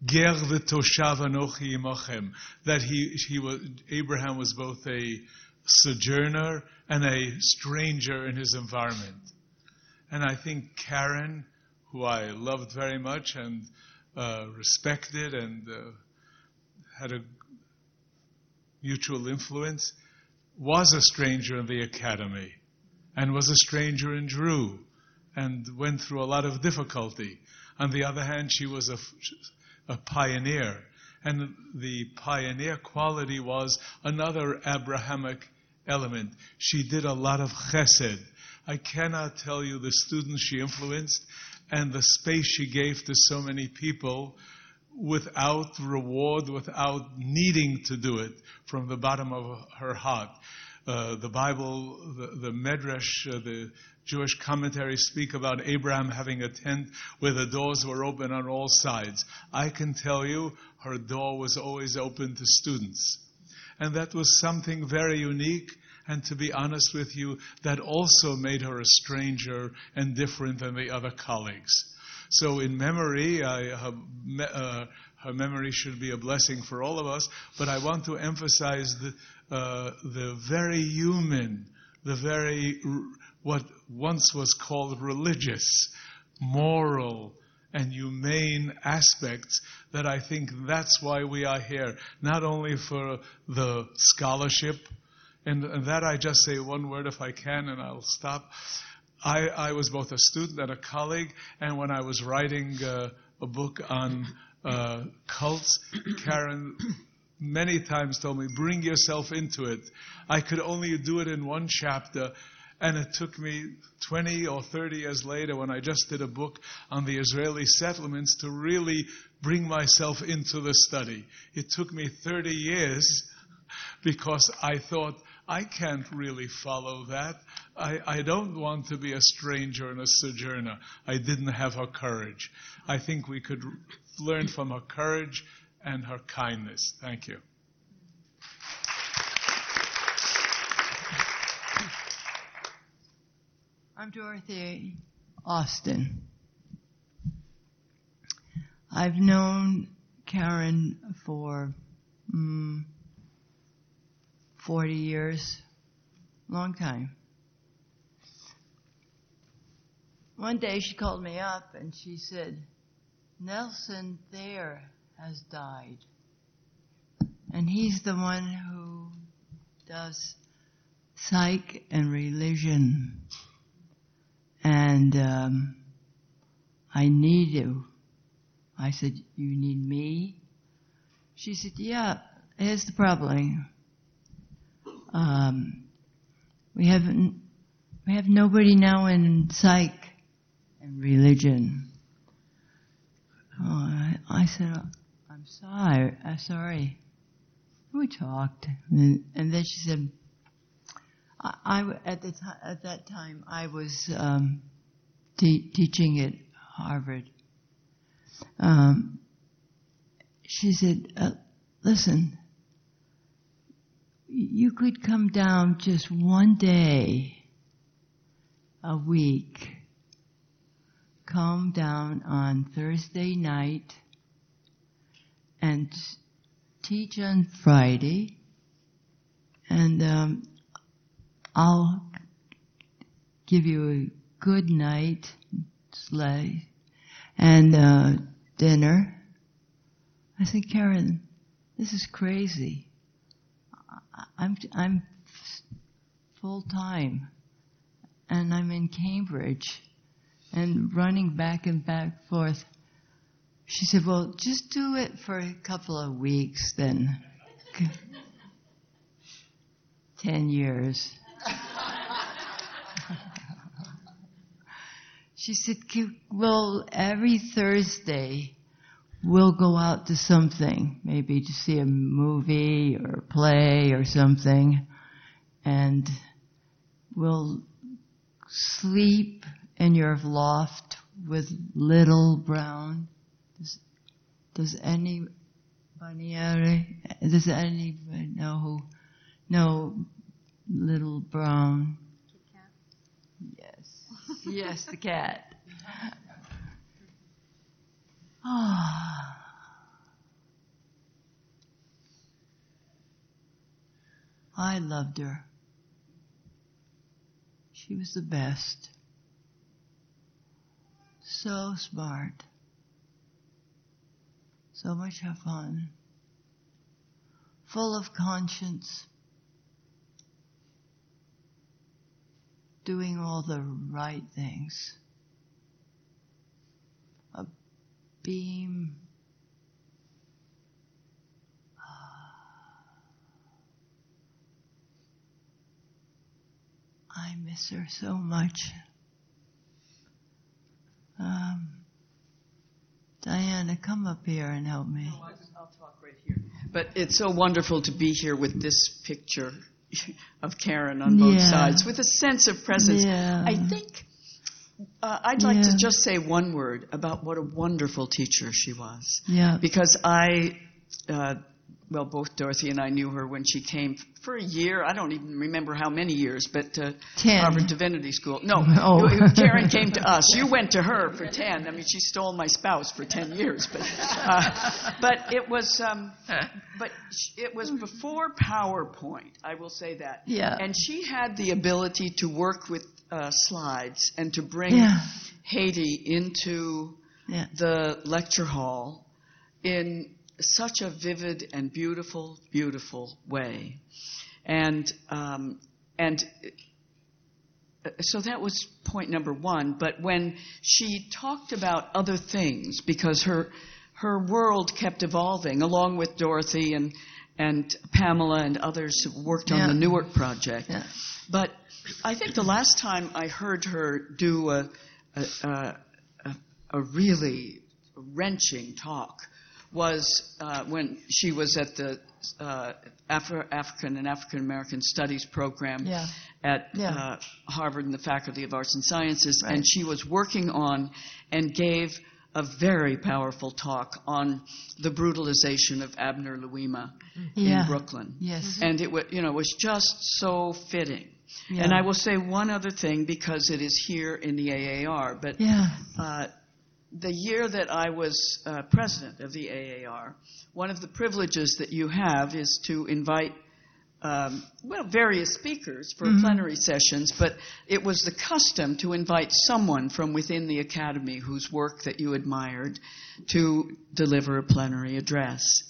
Ger v'toshav anochi imochem, that he he was Abraham was both a sojourner and a stranger in his environment. And I think Karen, who I loved very much and uh, respected and uh, had a mutual influence, was a stranger in the academy and was a stranger in Drew and went through a lot of difficulty. On the other hand, she was a, a pioneer And the pioneer quality was another Abrahamic element. She did a lot of chesed. I cannot tell you the students she influenced and the space she gave to so many people without reward, without needing to do it from the bottom of her heart. Uh, the Bible, the, the Medrash, uh, the Jewish commentaries speak about Abraham having a tent where the doors were open on all sides. I can tell you her door was always open to students. And that was something very unique. And to be honest with you, that also made her a stranger and different than the other colleagues. So, in memory, I, her, uh, her, memory should be a blessing for all of us. But I want to emphasize the, uh, the very human, the very what once was called religious, moral, and humane aspects that I think that's why we are here. Not only for the scholarship, and, and that I just say one word if I can and I'll stop. I, I was both a student and a colleague, and when I was writing uh, a book on uh, cults, Karen many times told me, bring yourself into it. I could only do it in one chapter, and it took me 20 or 30 years later, when I just did a book on the Israeli settlements, to really bring myself into the study. It took me 30 years because I thought, I can't really follow that. I, I don't want to be a stranger and a sojourner. I didn't have her courage. I think we could learn from her courage and her kindness. Thank you. I'm Dorothy Austin. I've known Karen for mm, 40 years, long time. One day she called me up and she said, Nelson Thayer has died. And he's the one who does psych and religion and um, I need you. I said, You need me? She said, Yeah, here's the problem. Um, we haven't we have nobody now in psych and religion. Oh, I, I said, I'm sorry. I'm sorry. We talked, and, and then she said, I, at the time at that time I was um, te- teaching at Harvard. Um, she said, uh, "Listen, you could come down just one day a week. Come down on Thursday night and teach on Friday." And um, I'll give you a good night sleigh and uh, dinner. I said, Karen, this is crazy. I'm I'm full time, and I'm in Cambridge, and running back and back forth. She said, "Well, just do it for a couple of weeks, then." (laughs) Ten years. She said, Well, every Thursday we'll go out to something, maybe to see a movie or a play or something, and we'll sleep in your loft with little brown. Does, does anybody, does anybody know who, know little brown? Yes. the cat. Ah. (sighs) I loved her. She was the best. So smart. So much fun. Full of conscience. doing all the right things. A beam. Uh, I miss her so much. Um, Diana, come up here and help me. I will talk right here. But it's so wonderful to be here with this picture (laughs) of Karen on both Yeah. sides with a sense of presence. Yeah. I think uh, I'd like Yeah. to just say one word about what a wonderful teacher she was. Yeah. Because I, uh, well, both Dorothy and I knew her when she came for a year. I don't even remember how many years, but uh, Ten. Harvard Divinity School. No, (laughs) Oh. Karen came to us. You went to her for ten. I mean, she stole my spouse for ten years, but uh, but it was um, but it was before PowerPoint. I will say that. Yeah. And she had the ability to work with uh, slides and to bring Yeah. Haiti into Yeah. the lecture hall in such a vivid and beautiful, beautiful way. And, um, and uh, so that was point number one. But when she talked about other things, because her, her world kept evolving, along with Dorothy and, and Pamela and others who worked on Yeah. the Newark project. Yeah. But I think the last time I heard her do a, a, a, a really wrenching talk was uh, when she was at the uh, Afro- African and African American Studies program Yeah. at Yeah. uh, Harvard in the Faculty of Arts and Sciences, Right. and she was working on and gave a very powerful talk on the brutalization of Abner Louima Yeah. in Brooklyn. Yes. And it was, you know, was just so fitting. Yeah. And I will say one other thing because it is here in the AAR, but Yeah. uh, the year that I was uh, president of the AAR, one of the privileges that you have is to invite, um, well, various speakers for Mhm. plenary sessions, but it was the custom to invite someone from within the academy whose work that you admired to deliver a plenary address.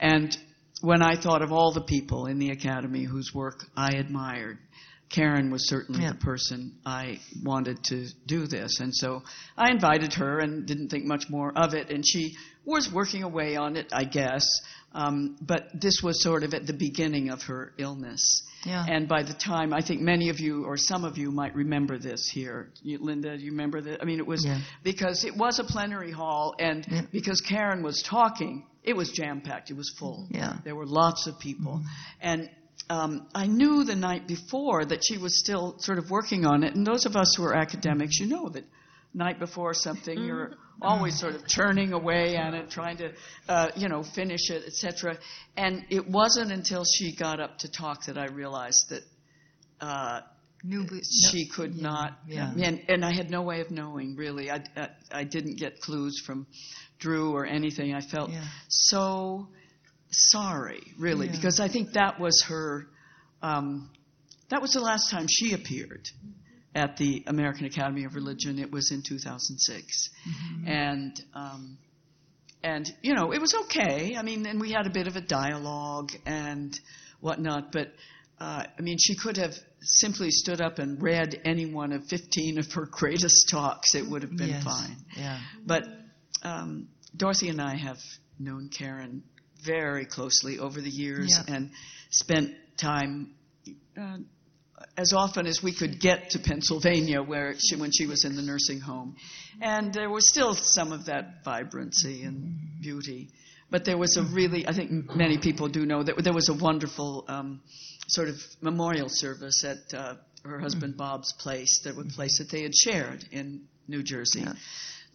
And when I thought of all the people in the academy whose work I admired, Karen was certainly Yeah. the person I wanted to do this. And so I invited her and didn't think much more of it. And she was working away on it, I guess. Um, but this was sort of at the beginning of her illness. Yeah. And by the time, I think many of you or some of you might remember this here. You, Linda, do you remember that? I mean, it was Yeah. because it was a plenary hall, and Yeah. because Karen was talking, it was jam packed. It was full. Yeah. There were lots of people. And um, I knew the night before that she was still sort of working on it. And those of us who are academics, you know that night before something, you're always sort of churning away on it, trying to, uh, you know, finish it, etc. And it wasn't until she got up to talk that I realized that uh, she could not. yeah. And, and I had no way of knowing, really. I, I, I didn't get clues from Drew or anything. I felt Yeah. so sorry, really, Yeah. because I think that was her. Um, that was the last time she appeared at the American Academy of Religion. It was in 2006, Mm-hmm. and um, and you know it was okay. I mean, and we had a bit of a dialogue and whatnot, but. Uh, I mean, she could have simply stood up and read any one of 15 of her (laughs) greatest talks. It would have been Yes. fine. Yeah. But um, Dorothy and I have known Karen very closely over the years Yeah. and spent time uh, as often as we could get to Pennsylvania, where she, when she was in the nursing home, and there was still some of that vibrancy and beauty. But there was a really, I think many people do know that there was a wonderful um, sort of memorial service at uh, her husband Bob's place, that was a place that they had shared in New Jersey Yeah.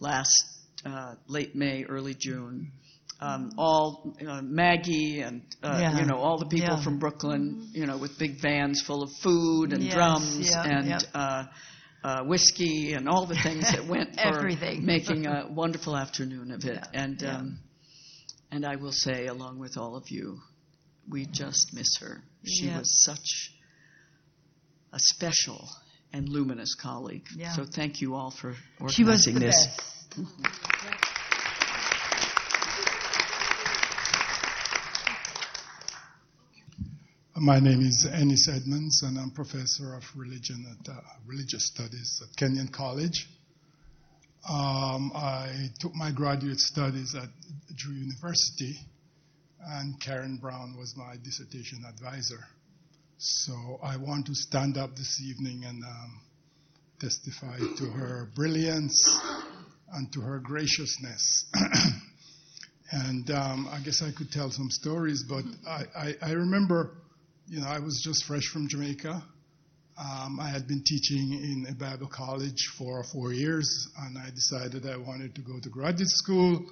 last uh, late May, early June. Um, all uh, Maggie and uh, Yeah. you know all the people Yeah. from Brooklyn, you know, with big vans full of food and Yes, drums yeah, and uh, uh, whiskey and all the things that went (laughs) for Everything. making a wonderful afternoon of it. And um, and I will say, along with all of you, we just miss her. She was such a special and luminous colleague. So thank you all for organizing She was the this. best. My name is Ennis Edmonds, and I'm professor of religion at uh, religious studies at Kenyon College. Um, I took my graduate studies at Drew University, and Karen Brown was my dissertation advisor. So I want to stand up this evening and um, testify to her brilliance and to her graciousness. (clears throat) and um, I guess I could tell some stories, but I, I, I, remember, you know, I was just fresh from Jamaica. Um, I had been teaching in a Bible college for four years, and I decided I wanted to go to graduate school.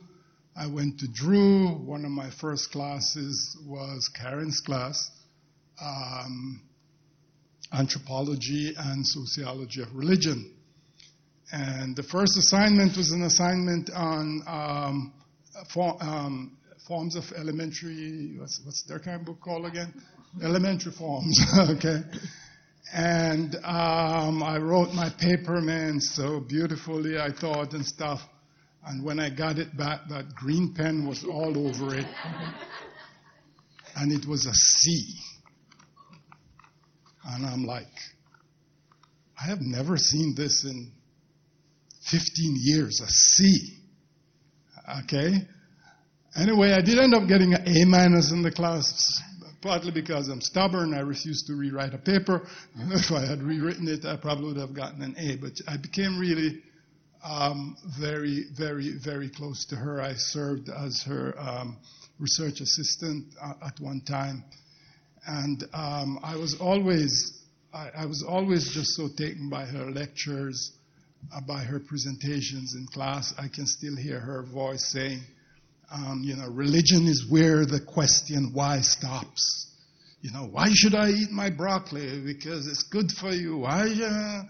I went to Drew. One of my first classes was Karen's class, um, anthropology and sociology of religion. And the first assignment was an assignment on um, for, um, forms of elementary, what's, what's their kind of book called again? Elementary forms, (laughs) okay? And um, I wrote my paper, man, so beautifully, I thought, and stuff. And when I got it back, that green pen was all over it. and it was a C. And I'm like, I have never seen this in 15 years, a C. Okay? Anyway, I did end up getting an A minus in the class, partly because I'm stubborn. I refused to rewrite a paper. (laughs) if I had rewritten it, I probably would have gotten an A. But I became really um, very, very, very close to her. I served as her um, research assistant uh, at one time. And um, I was always, I, was always just so taken by her lectures by her presentations in class, I can still hear her voice saying, um, you know, religion is where the question why stops. You know, why should I eat my broccoli? Because it's good for you. Why? Uh,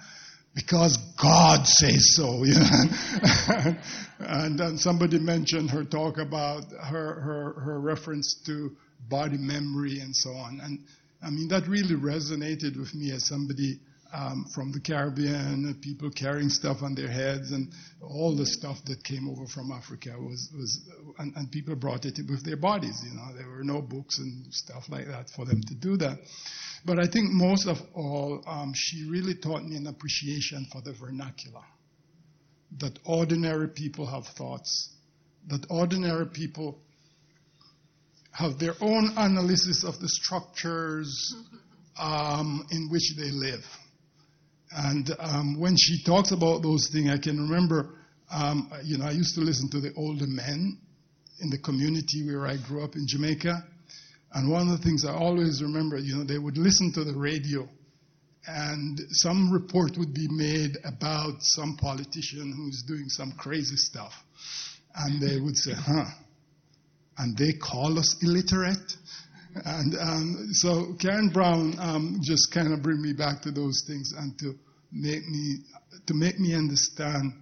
because God says so. (laughs) You know? (laughs) and then somebody mentioned her talk about her, her, her reference to body memory and so on. And I mean, that really resonated with me as somebody um, from the Caribbean, people carrying stuff on their heads, and all the stuff that came over from Africa was, was and, and, people brought it with their bodies. You know, there were no books and stuff like that for them to do that. But I think most of all, um, she really taught me an appreciation for the vernacular. That ordinary people have thoughts, that ordinary people have their own analysis of the structures (laughs) um, in which they live. And um, when she talks about those things, I can remember, um, you know, I used to listen to the older men in the community where I grew up in Jamaica. And one of the things I always remember, you know, they would listen to the radio and some report would be made about some politician who's doing some crazy stuff. And they would say, huh, and they call us illiterate? And um, so Karen Brown um, just kind of bring me back to those things and to make me to make me understand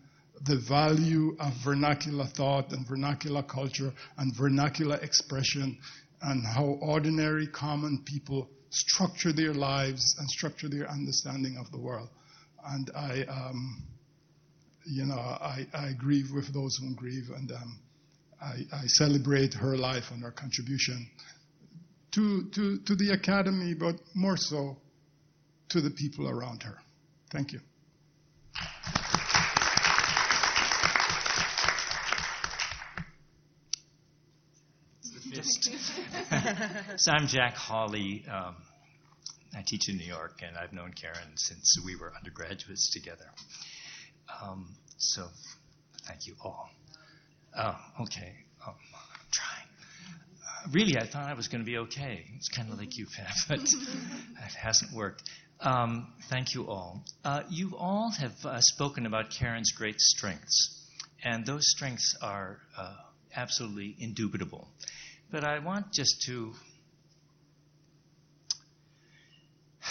the value of vernacular thought and vernacular culture and vernacular expression and how ordinary common people structure their lives and structure their understanding of the world. And I, um, you know, I, I, grieve with those who grieve, and um, I, I celebrate her life and her contribution to, to, to the academy, but more so to the people around her. Thank you. (laughs) so I'm Jack Hawley. Um, I teach in New York, and I've known Karen since we were undergraduates together. Um, so thank you all. Oh, okay. Um, really, I thought I was going to be okay. It's kind of like you, Pat, (laughs) but it hasn't worked. Um, thank you all. Uh, you all have uh, spoken about Karen's great strengths, and those strengths are uh, absolutely indubitable. But I want just to (sighs)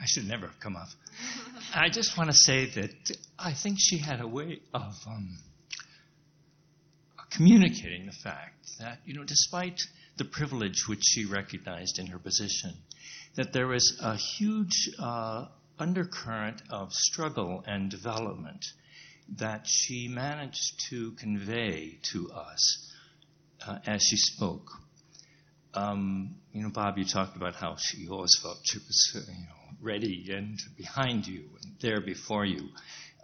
I should never have come up. (laughs) I just want to say that I think she had a way of um, communicating the fact that, you know, despite the privilege which she recognized in her position, that there was a huge uh, undercurrent of struggle and development that she managed to convey to us uh, as she spoke. Um, you know, Bob, you talked about how she always felt she was, uh, you know, ready and behind you and there before you.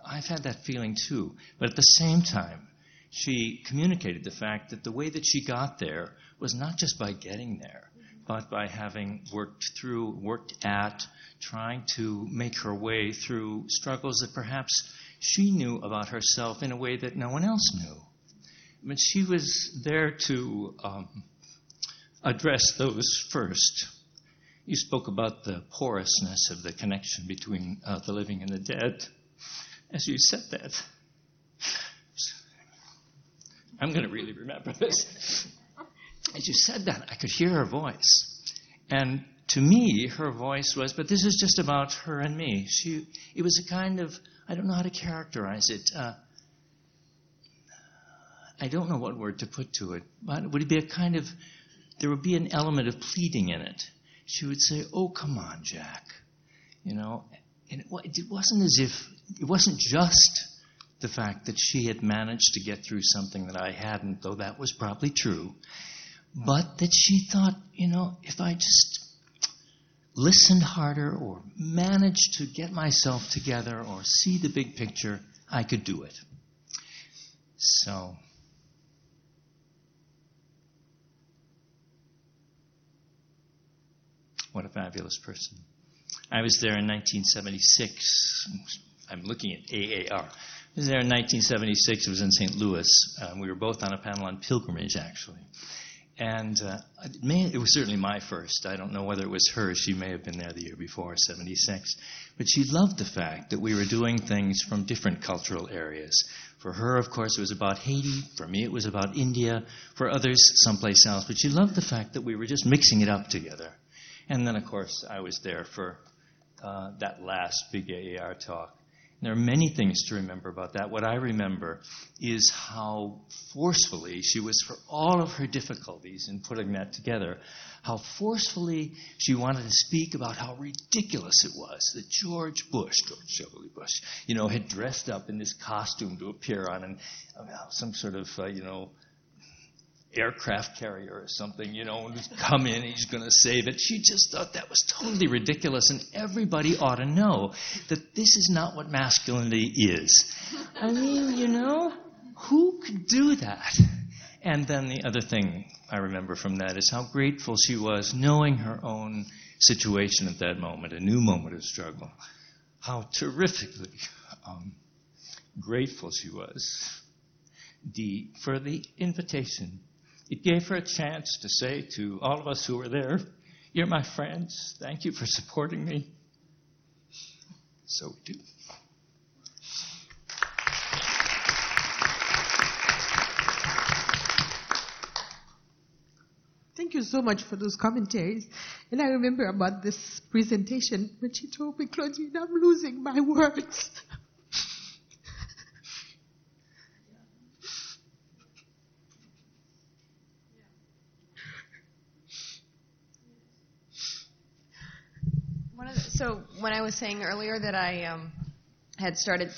I've had that feeling too. But at the same time, she communicated the fact that the way that she got there was not just by getting there, but by having worked through, worked at, trying to make her way through struggles that perhaps she knew about herself in a way that no one else knew. Mean, she was there to um, address those first. You spoke about the porousness of the connection between uh, the living and the dead. As you said that, I'm going to really remember this. As you said that, I could hear her voice. And to me, her voice was, but this is just about her and me. She, it was a kind of, I don't know how to characterize it. Uh, I don't know what word to put to it, but would it be a kind of, there would be an element of pleading in it. She would say, Oh, come on, Jack. You know, and it, it wasn't as if, it wasn't just the fact that she had managed to get through something that I hadn't, though that was probably true, but that she thought, you know, if I just listened harder or managed to get myself together or see the big picture, I could do it. So. What a fabulous person. I was there in 1976. I'm looking at AAR. I was there in 1976. It was in St. Louis. Um, we were both on a panel on pilgrimage, actually. And uh, it, may, it was certainly my first. I don't know whether it was hers. She may have been there the year before, 76. But she loved the fact that we were doing things from different cultural areas. For her, of course, it was about Haiti. For me, it was about India. For others, someplace else. But she loved the fact that we were just mixing it up together. And then, of course, I was there for uh, that last big AAR talk. There are many things to remember about that. What I remember is how forcefully she was, for all of her difficulties in putting that together, how forcefully she wanted to speak about how ridiculous it was that George Bush, George W. Bush, you know, had dressed up in this costume to appear on an, uh, some sort of, uh, you know, aircraft carrier or something, you know, and he's come in, he's going to save it. She just thought that was totally ridiculous, and everybody ought to know that this is not what masculinity is. I mean, you know, who could do that? And then the other thing I remember from that is how grateful she was knowing her own situation at that moment, a new moment of struggle. How terrifically um, grateful she was the, for the invitation it gave her a chance to say to all of us who were there, You're my friends. Thank you for supporting me. So we do. Thank you so much for those commentaries. And I remember about this presentation when she told me, Claudine, I'm losing my words. (laughs) So when I was saying earlier that I um, had started,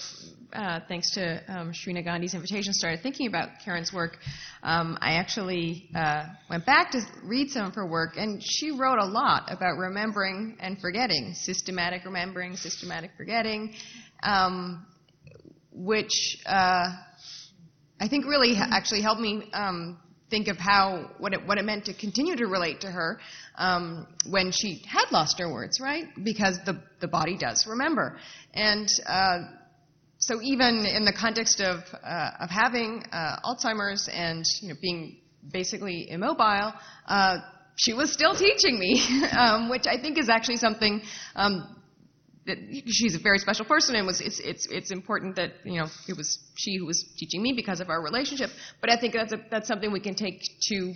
uh, thanks to um, Shreena Gandhi's invitation, started thinking about Karen's work, um, I actually uh, went back to read some of her work, and she wrote a lot about remembering and forgetting, systematic remembering, systematic forgetting, um, which uh, I think really actually helped me um, think of how what it, what it meant to continue to relate to her um, when she had lost her words, right? Because the the body does remember, and uh, so even in the context of uh, of having uh, Alzheimer's and you know being basically immobile. Uh, she was still teaching me, (laughs) um, which I think is actually something um, she's a very special person and was it's it's it's important that you know it was she who was teaching me because of our relationship. But i think that's a, that's something we can take to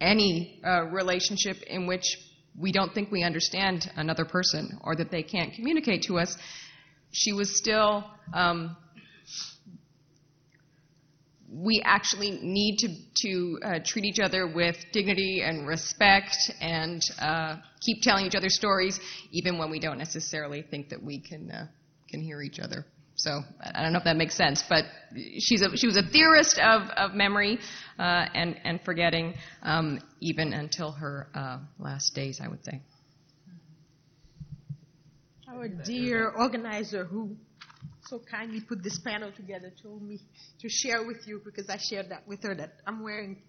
any uh, relationship in which we don't think we understand another person or that they can't communicate to us. She was still um, we actually need to, to uh, treat each other with dignity and respect and uh, keep telling each other stories, even when we don't necessarily think that we can, uh, can hear each other. So I don't know if that makes sense, but she's a, she was a theorist of, of memory uh, and, and forgetting, um, even until her uh, last days, I would say. Our dear organizer who so kindly put this panel together told me to share with you because I shared that with her that I'm wearing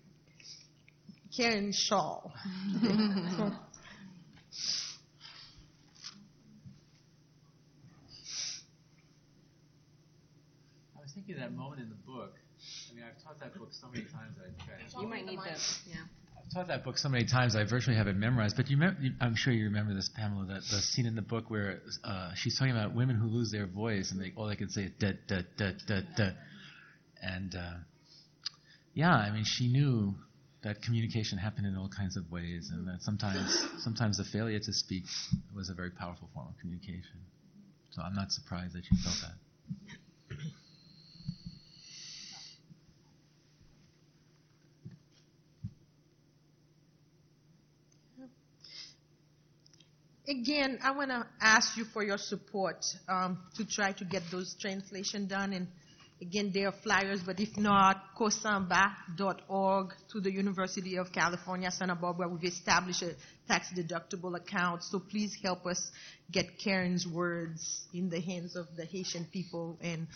Karen shawl. (laughs) I was thinking of that moment in the book. I mean, I've taught that book so many times. I, You might need this. Yeah. Taught that book so many times. I virtually have it memorized. But you, I'm sure you remember this, Pamela. That the scene in the book where uh, she's talking about women who lose their voice and they all they can say is da da da da da. And uh, yeah, I mean, she knew that communication happened in all kinds of ways, and that sometimes sometimes the failure to speak was a very powerful form of communication. So I'm not surprised that you felt that. Again, I want to ask you for your support um, to try to get those translation done. And again, there are flyers, but if not, kosanba.org to the University of California, Santa Barbara. We've established a tax deductible account, so please help us get Karen's words in the hands of the Haitian people. And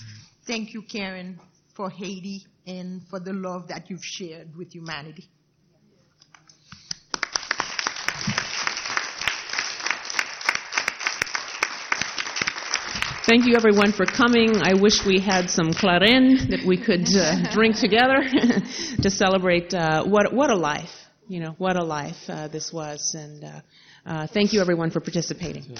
thank you, Karen, for Haiti and for the love that you've shared with humanity. Thank you, everyone, for coming. I wish we had some clairin that we could uh, (laughs) drink together (laughs) to celebrate uh, what what a life, you know, what a life uh, this was. And uh, uh, thank you, everyone, for participating.